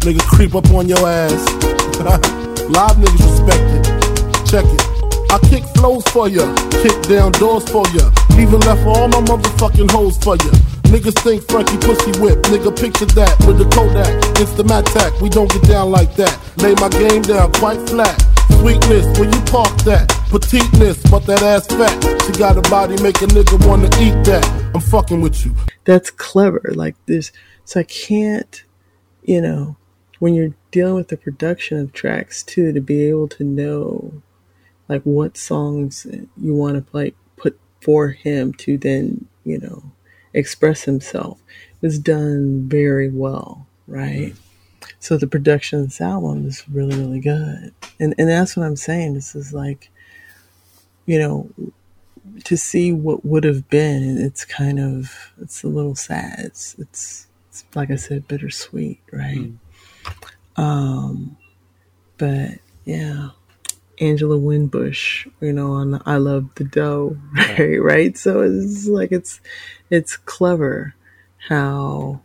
Nigga creep up on your ass. Live niggas respect it. Check it. I kick flows for ya, kick down doors for ya. Even left all my motherfucking hoes for ya. Niggas think Frankie pussy whip, nigga picture that with the Kodak. It's the Mattack, we don't get down like that. Lay my game down quite flat. Sweetness, where you park that? Petiteness, but that ass fat. She got a body, make a nigga wanna eat that. I'm fucking with you. that's clever. Like this, so I can't, you know, when you're dealing with the production of tracks too, to be able to know, like what songs you want to like put for him to then, you know, express himself. It was done very well, right? Mm-hmm. So the production of this album is really, really good. And and that's what I'm saying. This is like, you know, to see what would have been, it's kind of it's a little sad. It's it's, it's like I said, bittersweet, right? Mm-hmm. Um but yeah. Angela Winbush, you know, on I Love the Dough, right? Right. So it's like it's it's clever how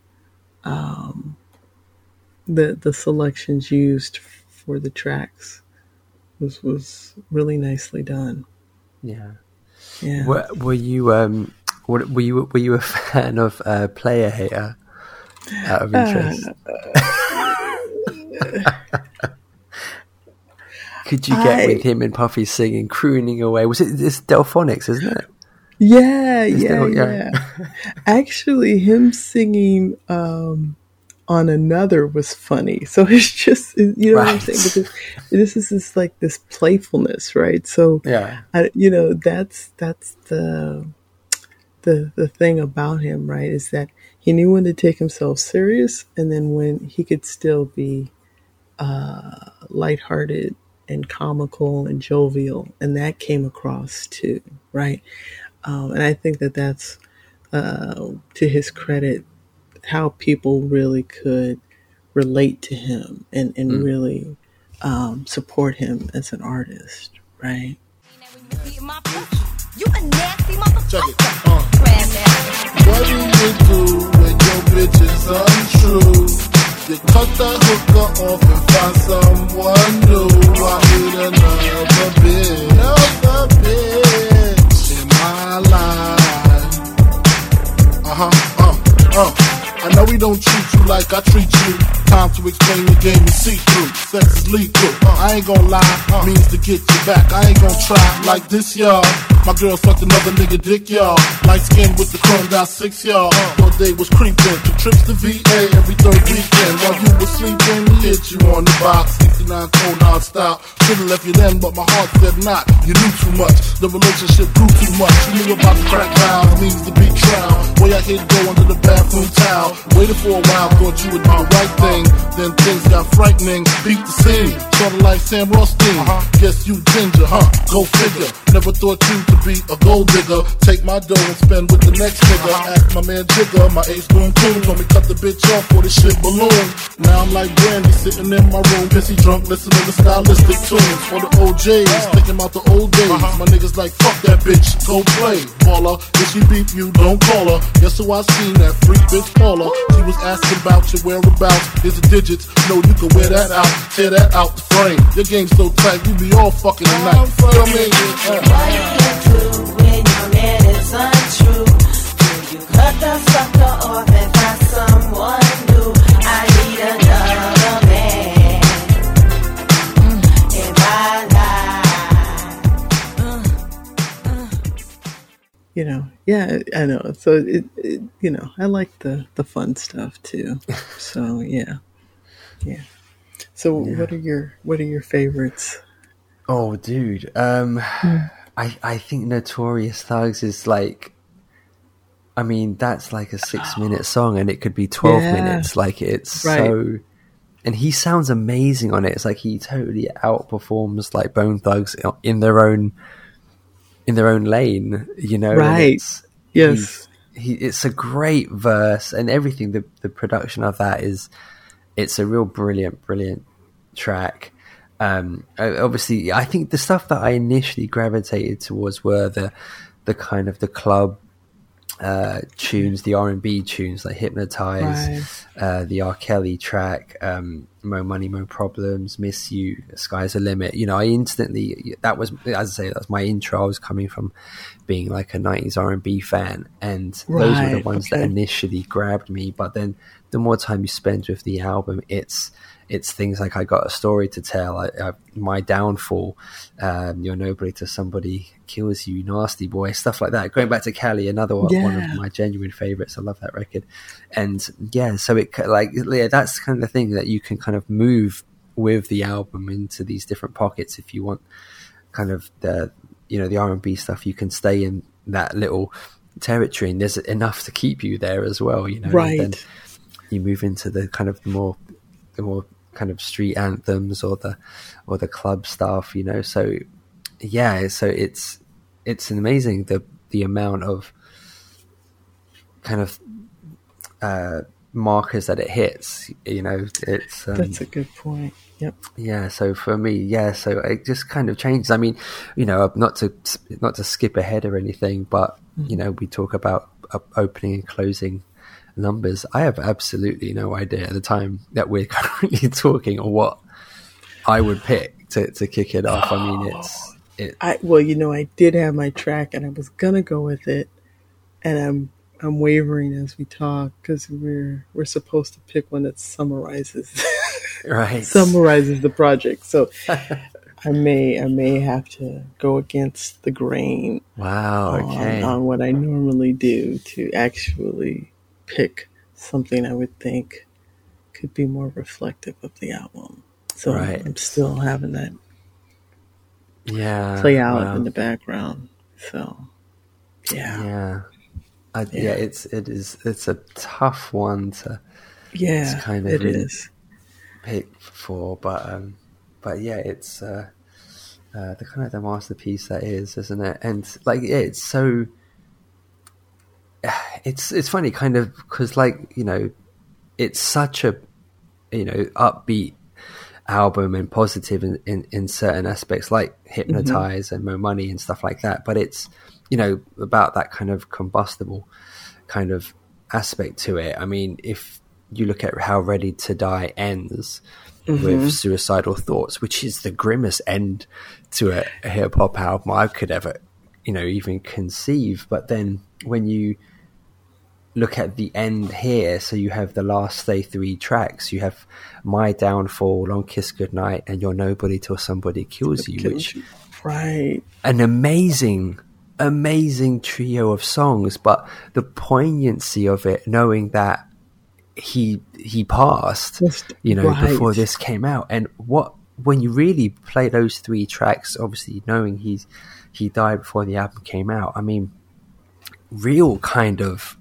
um the the selections used for the tracks was was really nicely done. Yeah. Yeah. Were, were you um were, were you were you a fan of uh, Playa Hater? Out of interest, could you get I- with him and Puffy singing, crooning away? Was it this Delfonics, isn't it? Yeah, Is yeah, that- yeah. Actually, him singing um, on another was funny. So it's just you know what I'm Right. saying because this is this like this playfulness, right? So Yeah. I, you know that's that's the the the thing about him, right? Is that he knew when to take himself serious, and then when he could still be uh, lighthearted and comical and jovial, and that came across too, right? Um, and I think that that's uh, to his credit how people really could relate to him and and Mm. really um, support him as an artist, right? You a nasty motherfucker. Uh. What do you do when your bitch is untrue? You cut the hooker off and find someone new. I need another bitch, another bitch in my life. Uh huh. Uh. Uh. Know we don't treat you like I treat you. Time to explain the game and see through. Sex is lethal. Uh, I ain't gonna lie, means to get you back. I ain't gonna try like this, y'all. My girl sucked another nigga dick, y'all. Light skin with the chrome got six, y'all. One day was creeping. Two trips to VA every third weekend. While you were sleeping, hit you on the box. 69 cold non-stop. Should've left you then, but my heart said not. You knew too much. The relationship grew too much. You knew about the crack vows, means to be trial. Boy, I hit go under the bathroom towel. Waited for a while, thought you would do the right thing. Then things got frightening. Beat the scene. Sorta like Sam Rothstein. Uh-huh. Guess you ginger, huh? Go figure. Never thought you to be a gold digger. Take my dough and spend with the next nigga. Uh-huh. Ask my man Jigga, my ace spoon coon. Told me cut the bitch off for the shit balloon. Now I'm like Brandy sitting in my room, pissy drunk, listening to stylistic tunes. For the O'Jays, uh-huh. thinking about the old days. My niggas like, fuck that bitch, go play. Baller, if she beat you, don't call her. Guess who I seen that freak bitch Paula? She was asking about your whereabouts. Here's the digits, know you can wear that out, tear that out the frame. Your game so tight, you be all fucking tonight. Feel me? Uh. when your man is untrue. Do you cut the sucker off and find someone new? I need another man in my You know, yeah, I know. So it, it you know, I like the the fun stuff too. So yeah, yeah. So what are your what are your favorites? Oh, dude. Um, I I think Notorious Thugs is like. I mean, that's like a six-minute song, and it could be twelve Yeah. minutes. Like it's Right. so, and he sounds amazing on it. It's like he totally outperforms like Bone Thugs in their own, in their own lane. You know, Right. Yes. he it's a great verse and everything. The the production of that is, it's a real brilliant, brilliant track. Um, obviously, I think the stuff that I initially gravitated towards were the the kind of the club uh, tunes, the R and B tunes like "Hypnotize," uh, the R. Kelly track, um, "Mo Money, Mo Problems," "Miss You," "Sky's the Limit." You know, I instantly that was as I say that's my intro. I was coming from being like a '90s R and B fan, and those were the Right, ones that initially grabbed me. But then, the more time you spend with the album, it's it's things like I got a story to tell. I, I, my downfall, um, you're nobody to somebody kills you, nasty boy, stuff like that. Going back to Cali, another one, one of my genuine favorites. I love that record, and yeah, so it like yeah, that's kind of the thing that you can kind of move with the album into these different pockets if you want kind of the you know the R and B stuff. You can stay in that little territory, and there's enough to keep you there as well. You know, And Right. then you move into the kind of more, the more kind of street anthems or the or the club stuff. You know, so yeah, so it's it's amazing the the amount of kind of uh, markers that it hits. You know, it's um, That's a good point. Yep. yeah. So for me, yeah. So it just kind of changes. I mean, you know, not to not to skip ahead or anything, but you know, we talk about uh, opening and closing numbers. I have absolutely no idea at the time that we're currently talking or what I would pick to to kick it off. I mean, it's it. I well, you know, I did have my track, and I was gonna go with it, and I'm I'm wavering as we talk because we're we're supposed to pick one that summarizes Right. summarizes the project. So I may I may have to go against the grain Wow. Okay. on, on what I normally do to actually pick something I would think could be more reflective of the album. So Right. I'm still having that yeah. play out wow. in the background. So yeah. Yeah. I, yeah. Yeah. it's it is it's a tough one to Yeah, kind of it really- is. pick for, but um, but yeah, it's uh, uh, the kind of the masterpiece that is, isn't it? And like, yeah, it's so. It's it's funny, kind of, because like you know, it's such a you know upbeat album and positive in, in, in certain aspects, like mm-hmm. hypnotize and Mo Money and stuff like that. But it's you know about that kind of combustible kind of aspect to it. I mean, if you look at how Ready to Die ends with mm-hmm. suicidal thoughts, which is the grimmest end to a, a hip hop album I could ever, you know, even conceive. But then when you look at the end here, so you have the last say three tracks, you have My Downfall, Long Kiss Goodnight, and You're Nobody Till Somebody Kills You, Kills which you. Right. an amazing, amazing trio of songs, but the poignancy of it, knowing that he he passed, Just- you know, right. before this came out, and what when you really play those three tracks, obviously knowing he's he died before the album came out. I mean, real kind of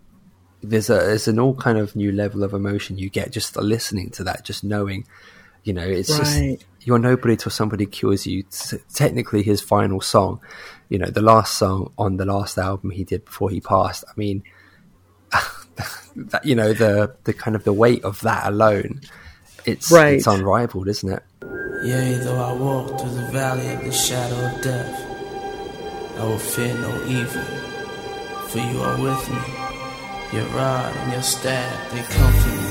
there's a there's an all kind of new level of emotion you get just listening to that, just knowing, you know, it's Right. just you're nobody till somebody cures you. It's technically his final song, you know, the last song on the last album he did before he passed. I mean, that, you know, the the kind of the weight of that alone, it's Right. it's unrivaled, isn't it? Yea, though I walk through the valley of the shadow of death, I will fear no evil, for you are with me. Your rod and your staff, they comfort me.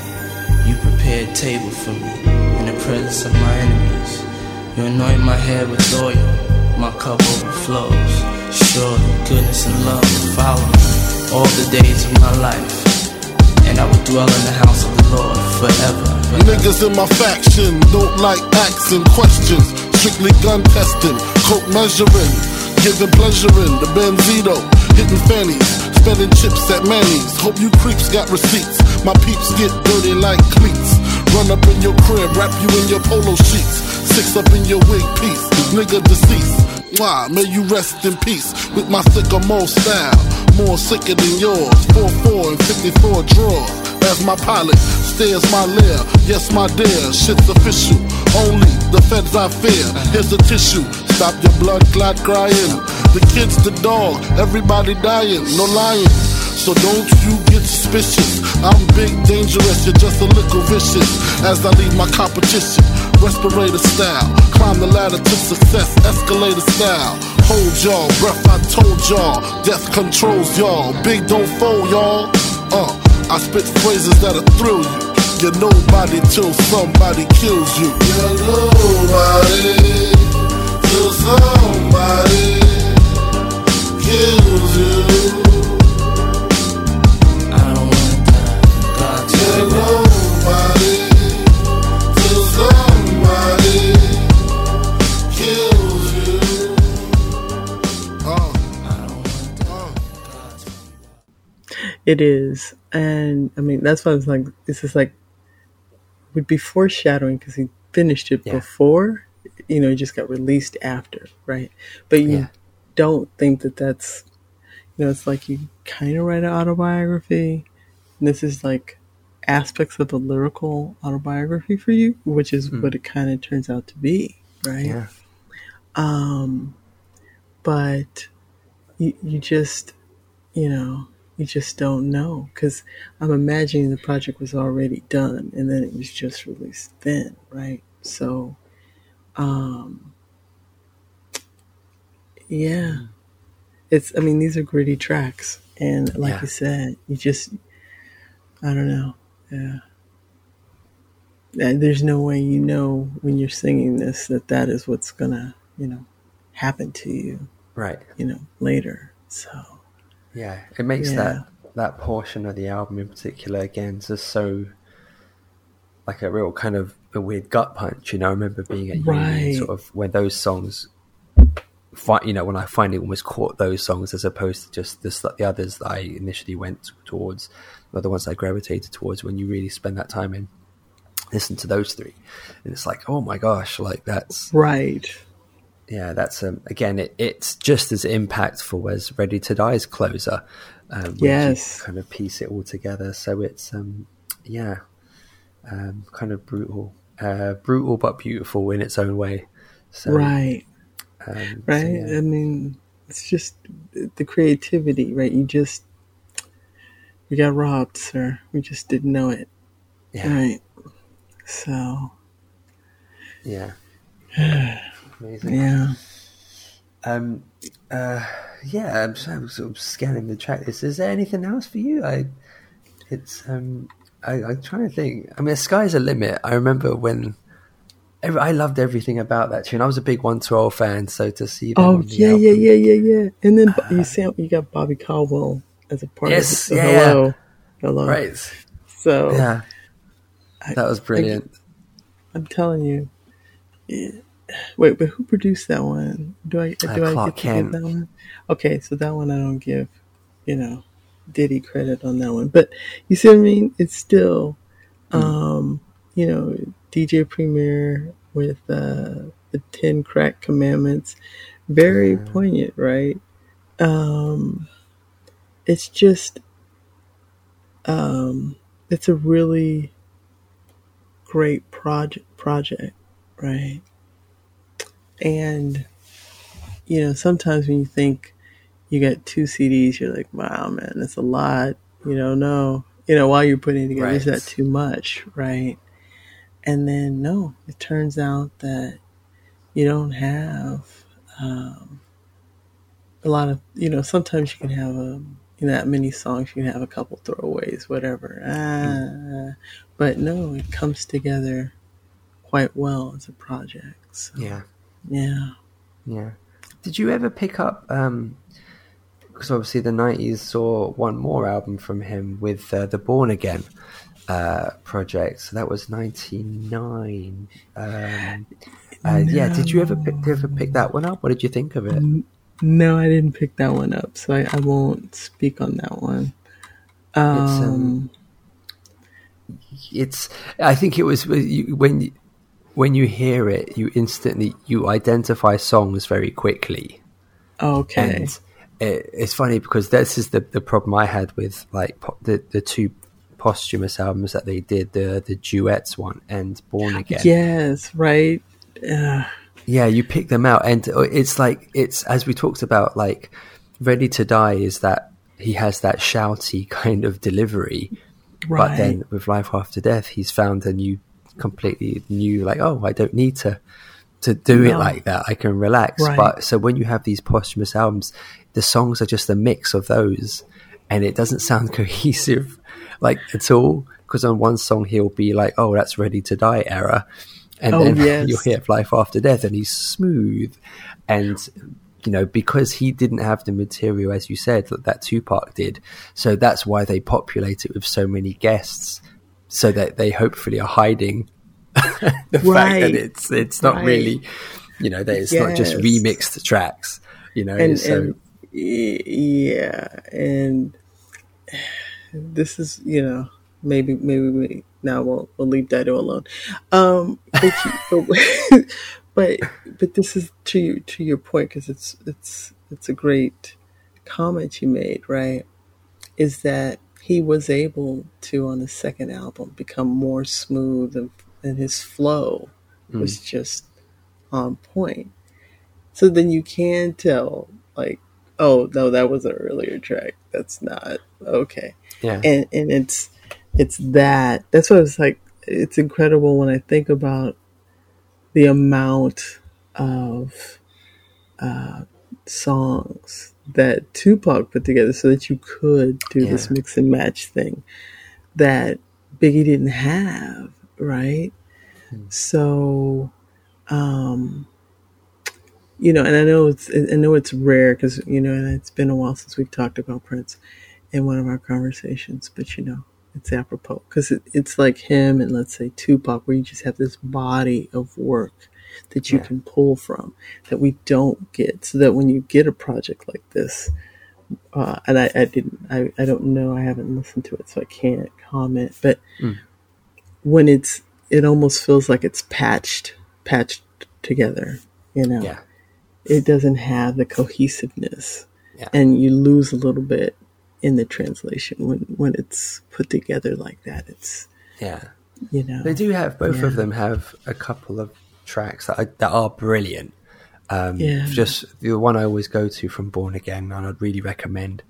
You prepare a table for me in the presence of my enemies. You anoint my head with oil, my cup overflows. Surely goodness and love will follow me all the days of my life. And I will dwell in the house of the Lord forever. forever. Niggas in my faction don't like asking questions. Strictly gun testing, coke measuring, giving pleasure in the Benzito, hitting fannies, spending chips at Manny's. Hope you creeps got receipts. My peeps get dirty like cleats. Run up in your crib, wrap you in your polo sheets. Six up in your wig piece, nigga deceased. Why? May you rest in peace with my sycamore style. More sicker than yours. 4-4 and 54 drawers. As my pilot stares my lair. Yes, my dear, shit's official. Only the feds I fear. Here's a tissue. Stop your blood clot crying. The kid's the dog. Everybody dying. No lying. So don't you get suspicious. I'm big, dangerous, you're just a little vicious. As I leave my competition, respirator style. Climb the ladder to success, escalator style. Hold y'all, breath I told y'all. Death controls y'all. Big don't fold y'all. Uh, I spit phrases that'll thrill you. You're nobody till somebody kills you. You're nobody till somebody It is, and I mean that's why it's like this is like would be foreshadowing because he finished it Yeah. before, you know, it just got released after, right? But you Yeah. Don't think that that's, you know, it's like you kind of write an autobiography. And this is like aspects of a lyrical autobiography for you, which is what it kind of turns out to be, right? Yeah. Um, but you, you just, you know, you just don't know because I'm imagining the project was already done and then it was just released then, right? So, um, yeah, it's. I mean, these are gritty tracks, and like Yeah. you said, you just, I don't know, yeah. And there's no way you know when you're singing this that that is what's gonna, you know, happen to you, Right. you know, later. So, Yeah, it makes Yeah. that that portion of the album in particular again just so like a real kind of a weird gut punch. You know, I remember being at uni, Right. sort of when those songs, fi- you know, when I finally almost caught those songs as opposed to just the, the others that I initially went towards, or the ones I gravitated towards. When you really spend that time in, listen to those three, and it's like, oh my gosh, like that's right. yeah, that's um, again, it, it's just as impactful as Ready to Die's closer. Um, Yes. kind of piece it all together. So it's um, yeah, um, kind of brutal, uh, brutal but beautiful in its own way. So, right. Um, so, right? yeah. I mean, it's just the creativity, right? You just we got robbed, sir. We just didn't know it, yeah, right? So yeah, amazing. yeah, Um, uh, yeah, I'm, so- I'm sort of scanning the track list. Is there anything else for you? I, it's um, I, I'm trying to think. I mean, sky's a limit. I remember when. I loved everything about that tune. I was a big 112 fan, so to see them oh yeah, yeah, yeah, yeah, yeah. And then you sam you got Bobby Caldwell as a part Yes, of it. So yeah, hello, hello. right, So yeah, I- that was brilliant. I'm telling you. yeah. Wait, but who produced that one? Do I do Uh, I get to give Kent. that one? Okay, so that one I don't give, you know, Diddy credit on that one. But you see what I mean? It's still, Hmm. um, you know, DJ Premier with uh, the Ten Crack Commandments, very poignant, right? Um, it's just, um, it's a really great project project, right? And you know, sometimes when you think you got two CDs, you're like, "Wow, man, that's a lot." You know, no, you know, while you're putting it together, is that too much, right? And then no, it turns out that you don't have um, a lot of, you know, sometimes you can have a, you know, that many songs, you can have a couple throwaways, whatever. Ah, but no, it comes together quite well as a project. So, Yeah, yeah. yeah. Did you ever pick up? um Because obviously the '90s saw one more album from him with uh, the Born Again uh, project. So that was '99. Um, uh, Yeah. Did you ever pick, did you ever pick that one up? What did you think of it? No, I didn't pick that one up, so I, I won't speak on that one. Um, It's, um, it's i think it was you- when you- when you hear it you instantly you identify songs very quickly okay. and it, it's funny because this is the, the problem i had with like po- the, the two posthumous albums that they did the the duets one and born again. Yes, right. Uh, yeah you pick them out. And it's like it's as we talked about like ready to die is that he has that shouty kind of delivery. Right. but then with life after death he's found a new completely new like oh i don't need to to do it like that. I can relax. Right. but so when you have these posthumous albums the songs are just a mix of those. And it doesn't sound cohesive like at all because on one song he'll be like oh that's ready to die era. And Oh, then yes. you'll hear life after death and he's smooth. And you know because he didn't have the material as you said that, that tupac did. So that's why they populate it with so many guests so that they hopefully are hiding the fact that it's it's not Right. really you know that it's not just remixed tracks you know? And, so and yeah, and this is you know maybe maybe we now we'll we'll leave Dido alone. Um, but, but but but this is to your to your point because it's it's it's a great comment you made, right? is that he was able to on the second album become more smooth and, and his flow was just on point. So then you can tell, like, oh no, that was an earlier track. That's not okay. Yeah. And and it's it's that. That's what it's like. It's incredible when I think about the amount of uh, songs that Tupac put together so that you could do this mix and match thing that Biggie didn't have, right? So, um, you know, and I know it's I know it's rare because you know, and it's been a while since we've talked about Prince in one of our conversations, but you know, it's apropos because it, it's like him and let's say Tupac, where you just have this body of work that you Yeah. can pull from that we don't get, so that when you get a project like this, uh, and I, I didn't, I, I don't know, I haven't listened to it, so I can't comment, but when it's, it almost feels like it's patched, patched together, you know Yeah. it doesn't have the cohesiveness Yeah. and you lose a little bit in the translation when when it's put together like that it's Yeah. you know They do have both Yeah. of them have a couple of tracks that are, that are brilliant. Um, Yeah. Just the one I always go to from Born Again, and I'd really recommend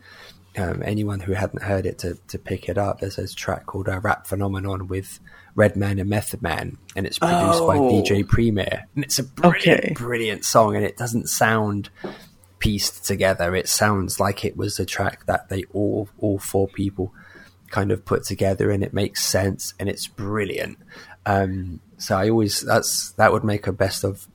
um, anyone who hadn't heard it to, to pick it up. There's a track called "A Rap Phenomenon with Redman and Method Man, and it's produced by Oh. DJ Premier, and it's a brilliant, Okay. brilliant song, and it doesn't sound pieced together. It sounds like it was a track that they all all four people kind of put together, and it makes sense, and it's brilliant. Um, so I always that's that would make a best of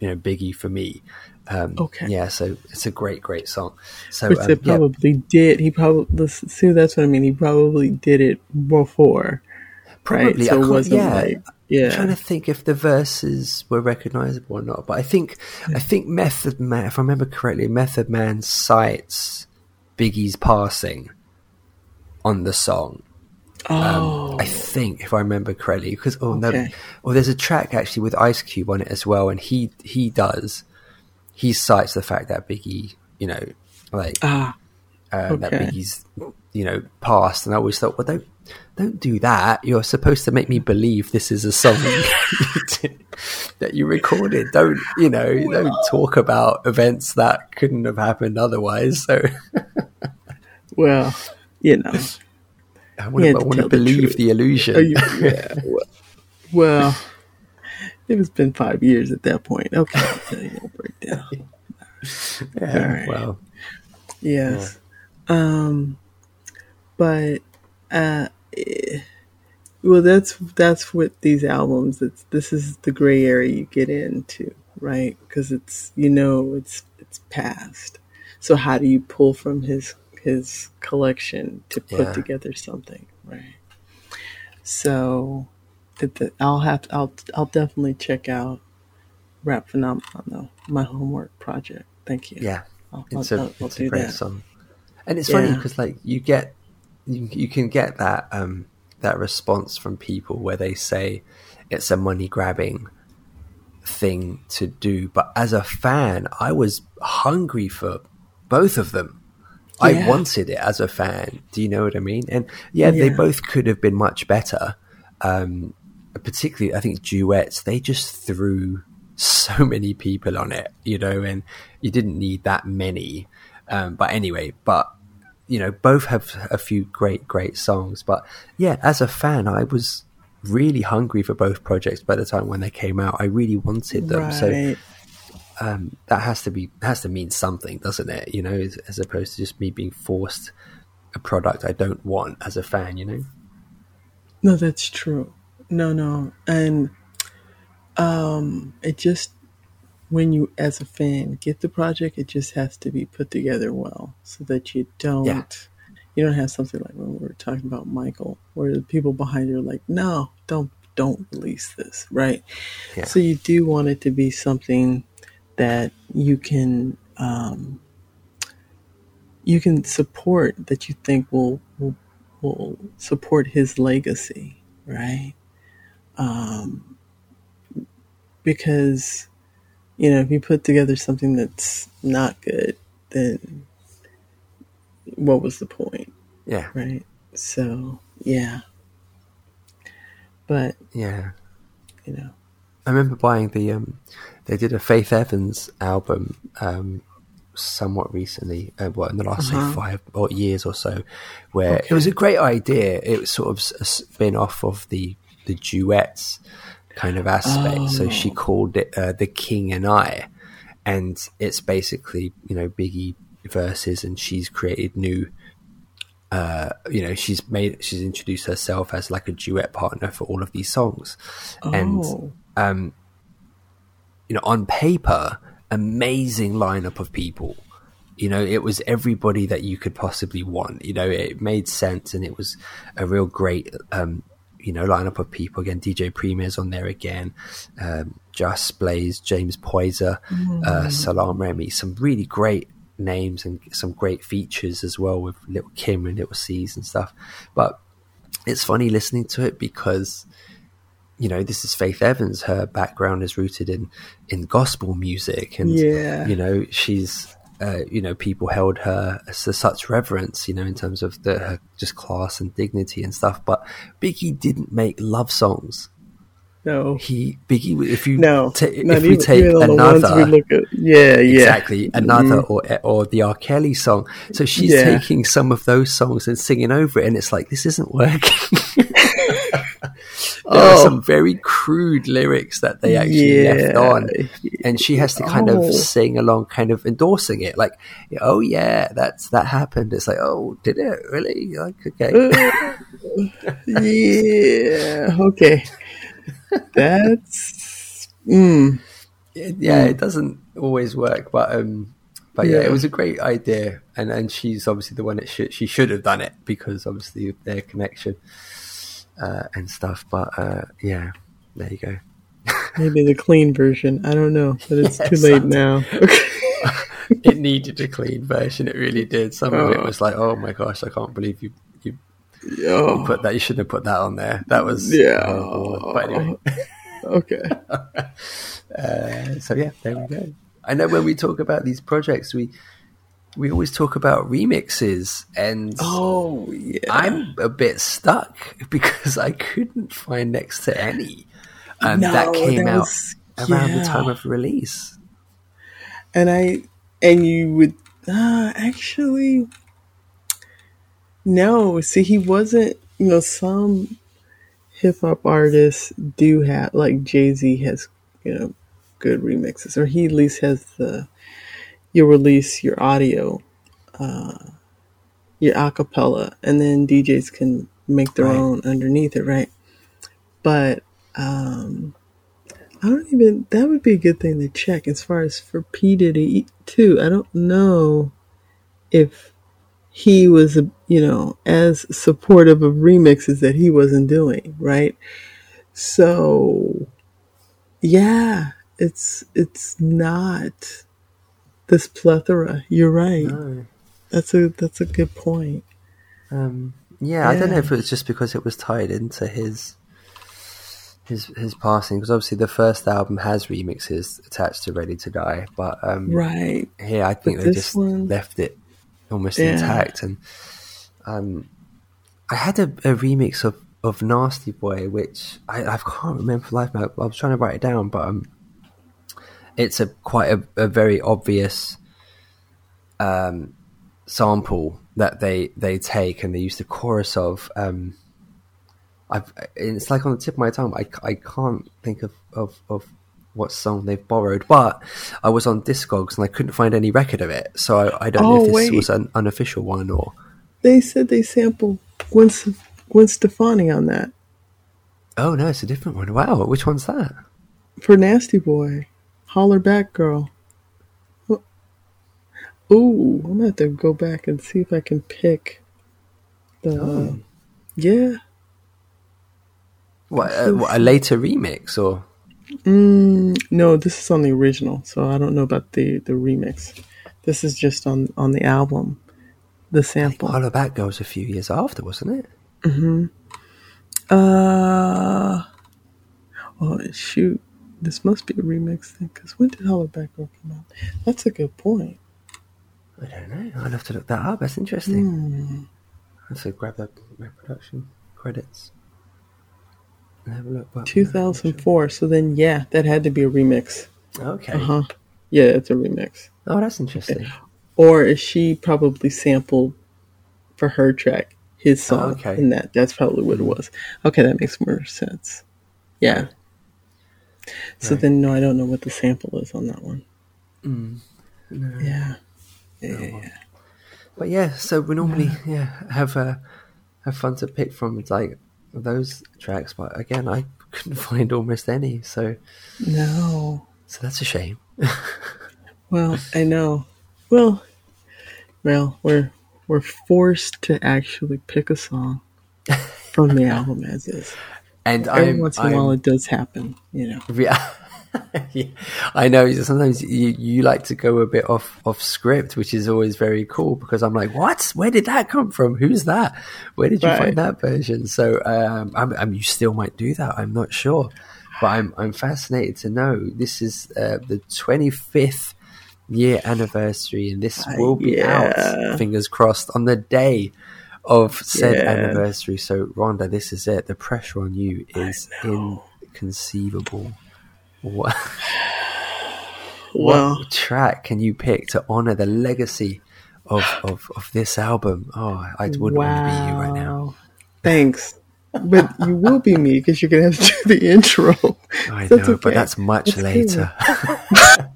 you know Biggie for me. Um, Okay. yeah, so it's a great, great song. So which um, they yeah, probably did he probably see that's what i mean he probably did it before Probably. right so it wasn't yeah. like I'm trying to think if the verses were recognizable or not, but I think I think Method Man, if I remember correctly, Method Man cites Biggie's passing on the song. oh Um, I think, if I remember correctly, because oh no, Okay. well, there's a track actually with Ice Cube on it as well, and he he does he cites the fact that Biggie, you know, like ah uh, that. Biggie's, you know, passed, and I always thought, well, don't don't do that. You're supposed to make me believe this is a song that you recorded. Don't you know? Don't talk about events that couldn't have happened otherwise. So well you know I want to, I want to tell the believe the illusion. Oh, you- yeah, well, well it has been five years at that point okay i'll tell you a breakdown Yeah, Alright. Well, Yes. Um but uh Eh, well that's that's what these albums it's this is the gray area you get into, right? Cuz it's you know it's it's past. So how do you pull from his his collection to put Yeah. together something, right? So the, I'll have to, I'll I'll definitely check out Rap Phenomenon though. My homework project. Thank you. yeah, I'll, it's I'll- a I'll- it's do a great that. song, and it's funny because like you get you, you can get that um that response from people where they say it's a money grabbing thing to do, but as a fan, I was hungry for both of them. I wanted it as a fan. Do you know what I mean? And yeah, they both could have been much better. Um, particularly, I think duets. They just threw so many people on it, you know, and you didn't need that many. Um, but anyway, but you know, both have a few great, great songs. But yeah, as a fan, I was really hungry for both projects by the time when they came out. I really wanted them. So um, that has to be has to mean something, doesn't it? You know, as, as opposed to just me being forced a product I don't want as a fan. You know, No, that's true. No, no. And um it just when you as a fan get the project, it just has to be put together well so that you don't Yeah. you don't have something like when we were talking about Michael, where the people behind you are like, No, don't don't release this, right? Yeah. So you do want it to be something that you can um you can support that you think will will, will support his legacy, right? Um, because you know, if you put together something that's not good, then what was the point? Yeah. Right. So yeah. But Yeah. you know. I remember buying the um they did a Faith Evans album um somewhat recently, uh, what in the last Uh-huh. say five or years or so, where it was a great idea. It was sort of a spin off of the the duets kind of aspect. So she called it uh, the King and I, and it's basically you know Biggie verses, and she's created new. Uh, you know, she's made she's introduced herself as like a duet partner for all of these songs, and Oh. um, you know, on paper, amazing lineup of people. You know, it was everybody that you could possibly want. You know, it made sense, and it was a real great, um, you know, lineup of people. Again, DJ Premier's on there again, um, Just Blaze, James Poyser, uh, Salaam Remi. Some really great names and some great features as well with Little Kim and Little Cease and stuff. But it's funny listening to it because you know this is Faith Evans. Her background is rooted in in gospel music, and Yeah. you know she's. Uh, you know, people held her to such reverence, you know, in terms of the her just class and dignity and stuff. But Biggie didn't make love songs. No. He Biggie, if you No. ta- if we take even on the another, we at. Yeah, yeah. exactly another Mhm. or or the R. Kelly song. So she's Yeah. taking some of those songs and singing over it, and it's like this isn't working. there are Oh. some very crude lyrics that they actually left on, and she has to kind Oh. of sing along, kind of endorsing it, like, "Oh yeah, that's that happened." It's like, "Oh, did it really?" Like, okay, yeah. Okay. That's. Mm, It- yeah, it doesn't always work, but um, but yeah, Yeah. it was a great idea, and and she's obviously the one that should she should have done it because obviously of their connection uh, and stuff. But uh, yeah, there you go. maybe the clean version. I don't know, but it's Yeah, too late now. it needed a clean version. It really did. Some of it Oh. was like, oh my gosh, I can't believe you you, Oh. you put that. You shouldn't have put that on there. That was Yeah. horrible. But anyway, okay. uh, so yeah, there we go. I know when we talk about these projects, we we always talk about remixes, and Oh yeah. I'm a bit stuck because I couldn't find next to any um, No, that came that out was- around the time of release. and I and you would uh, actually no. See, he wasn't. You know, some hip hop artists do have like Jay Z has you know good remixes, or he at least has the you release your audio, uh, your acapella, and then DJs can make their Right. own underneath it, right? But um, I don't even. That would be a good thing to check as far as for P Diddy too. I don't know if he was, you know, as supportive of remixes that he wasn't doing, right? So, yeah, it's it's not this plethora. You're right. No. That's a that's a good point. Um, yeah, I don't know if it was just because it was tied into his his his passing. Because obviously the first album has remixes attached to Ready to Die, but um, Right. here I think But they just one- left it almost Yeah. intact. And um, I had a, a remix of, of Nasty Boy, which I, I can't remember for life. I, I was trying to write it down, but um, it's a quite a, a very obvious um, sample that they they take and they use the chorus of. Um, I've, it's like on the tip of my tongue. I, I can't think of, of, of what song they've borrowed, but I was on Discogs and I couldn't find any record of it. So I, I don't know Oh, if this wait. was an unofficial one or. They said they sampled Gwen, Gwen Stefani on that Oh no, it's a different one. Wow, which one's that? for Nasty Boy. Hollaback, girl. Oh, Ooh, I'm gonna have to go back and see if I can pick the. Oh. Yeah. What, uh, what a later remix or? Mm, no, this is on the original, so I don't know about the the remix. This is just on on the album, the sample. Hollaback goes a few years after, wasn't it? Mm-hmm. Uh. Oh shoot! This must be a remix thing. Because when did Hollaback Girl come out? That's a good point. I don't know. I'd have to look that up. That's interesting. Hmm. See, grab that production credits. And have a look. What- 2004. So then, yeah, that had to be a remix. Okay. Uh huh. Yeah, it's a remix. Oh, that's interesting. Or is she probably sampled for her track his song? okay. And that that's probably what it was. Okay, that makes more sense. Yeah. So Right. then, no, I don't know what the sample is on that one. Mm. No. Yeah. Yeah, yeah, yeah. But yeah, so we normally yeah have uh, have fun to pick from like those tracks, but again, I couldn't find almost any, so No. so that's a shame. Well, I know. Well, well, we're we're forced to actually pick a song from the album as is. And Every I'm, once in a while, it does happen. You know. Yeah. Yeah. I know. Sometimes you, you like to go a bit off off script, which is always very cool because I'm like, what? Where did that come from? Who's that? Where did you Right. find that version? So um, I'm, I'm, you still might do that. I'm not sure, but I'm I'm fascinated to know. This is uh, the 25th year anniversary, and this will be yeah. out. Fingers crossed on the day of said Yeah. anniversary. So Rhonda, this is it. The pressure on you is inconceivable. What, Well, what track can you pick to honor the legacy of, of, of this album? Oh, I wouldn't want to be you right now. Thanks. But you will be me because you're gonna have to do the intro. I know, okay. but that's much That's later.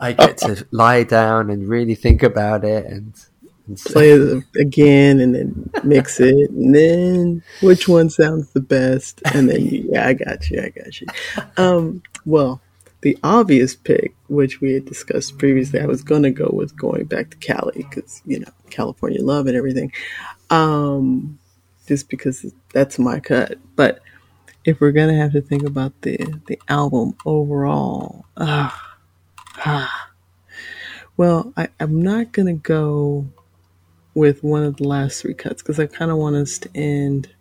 I get to lie down and really think about it and, Play it again and then mix it, and then which one sounds the best, and then you, yeah, I got you, I got you. Um, well, the obvious pick, which we had discussed previously, I was gonna go with going back to Cali because you know California love and everything. Um, just because that's my cut, but if we're gonna have to think about the the album overall, ah, ah. well, I, I'm not gonna go with one of the last three cuts because I kind of want us to end,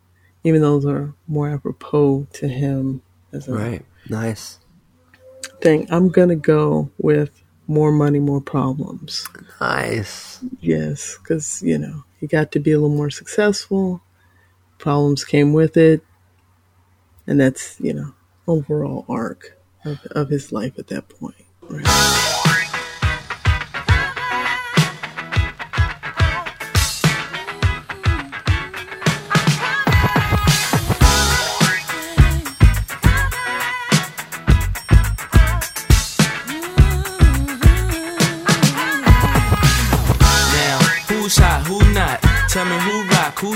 even though those are more apropos to him as a right, nice, thing. I'm gonna go with more money, more problems. nice. Yes, because you know he got to be a little more successful. Problems came with it, and that's you know overall arc of, of his life at that point. Right.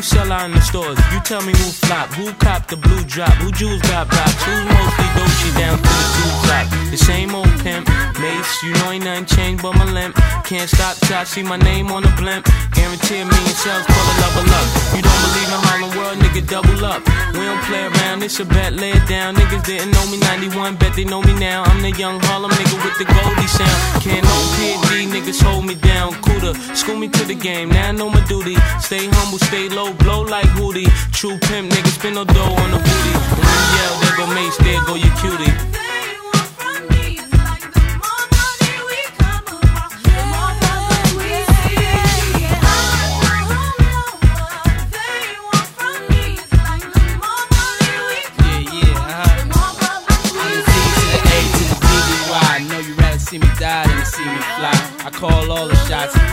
Who sell out in the stores. You tell me who flop, who cop the blue drop, who jewels got blocks, who's mostly Dolce down to the two top. The same old pimp, Mase, you know ain't nothing changed but my limp. Can't stop till I see my name on the blimp. Guarantee a million sales, call it level up. You don't believe in Harlem World, nigga, double up. We don't play around, it's a bet, lay it down. Niggas didn't know me 91, bet they know me now. I'm the young Harlem nigga with the Goldie sound. Can't no PD, niggas hold me down. Cooler, school me to the game, now I know my duty. Stay humble, stay low, blow like Hootie. True pimp, niggas spin no dough on the booty. When you yell, there go Mase, there go your cutie. Yeah, yeah, uh-huh. I'm the Z to the A to the D to the know you rather see me die than to see me fly. I call all the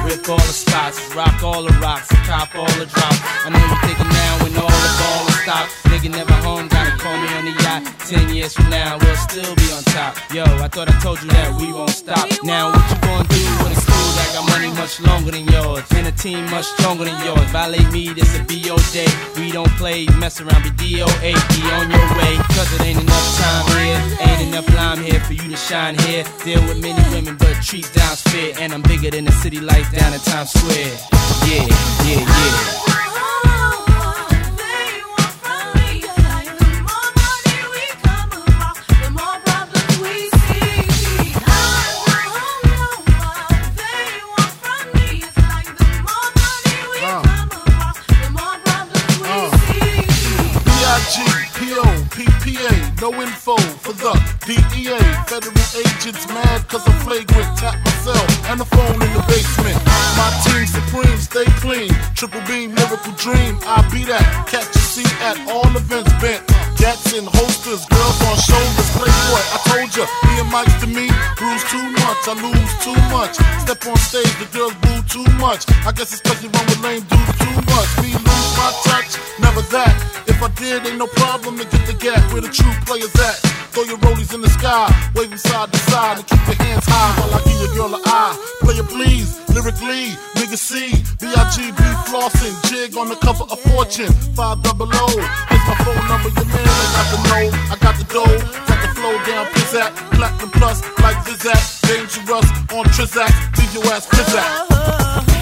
rip all the spots, rock all the rocks, cop all the drops. I know you're thinking now when all the ball is stopped. Nigga never home, gotta call me on the yacht. Ten years from now, we'll still be on top. Yo, I thought I told you that we won't stop. Now what you gonna do when it's cool? I got money much longer than yours, and a team much stronger than yours. Violate me, this a BO. We don't play, mess around, be DOA, be on your way. Cause it ain't enough you to shine here. Deal with many women, but treat down's fair. And I'm bigger than the city lights down in Times Square. Yeah, yeah, yeah. No info for the DEA. Federal agents mad cause I'm flagrant. Tap myself and the phone in the basement. My team supreme, stay clean. Triple beam, miracle dream. I be that. Catch a seat at all events bent. Gats and holsters, girls on shoulders. Playboy, I told ya, me and to me, bruise too much. I lose too much. Step on stage, the girls boo too much. I guess it's cause you run with lame dudes too much. Me lose my touch, never that. If I did, ain't no problem to get the gap where the true players at. Throw your rollies in the sky, waving side to side, and keep your hands high while I give your girl an eye. Player please, lyrically, nigga C, B-I-G-B flossing, jig on the cover of Fortune, 5 double O. Here's my phone number, your man, I got the know, I got the dough, got the flow down, pizzat, platinum plus, like Zizak, dangerous on Trizak, leave your ass pizzat. Uh-huh.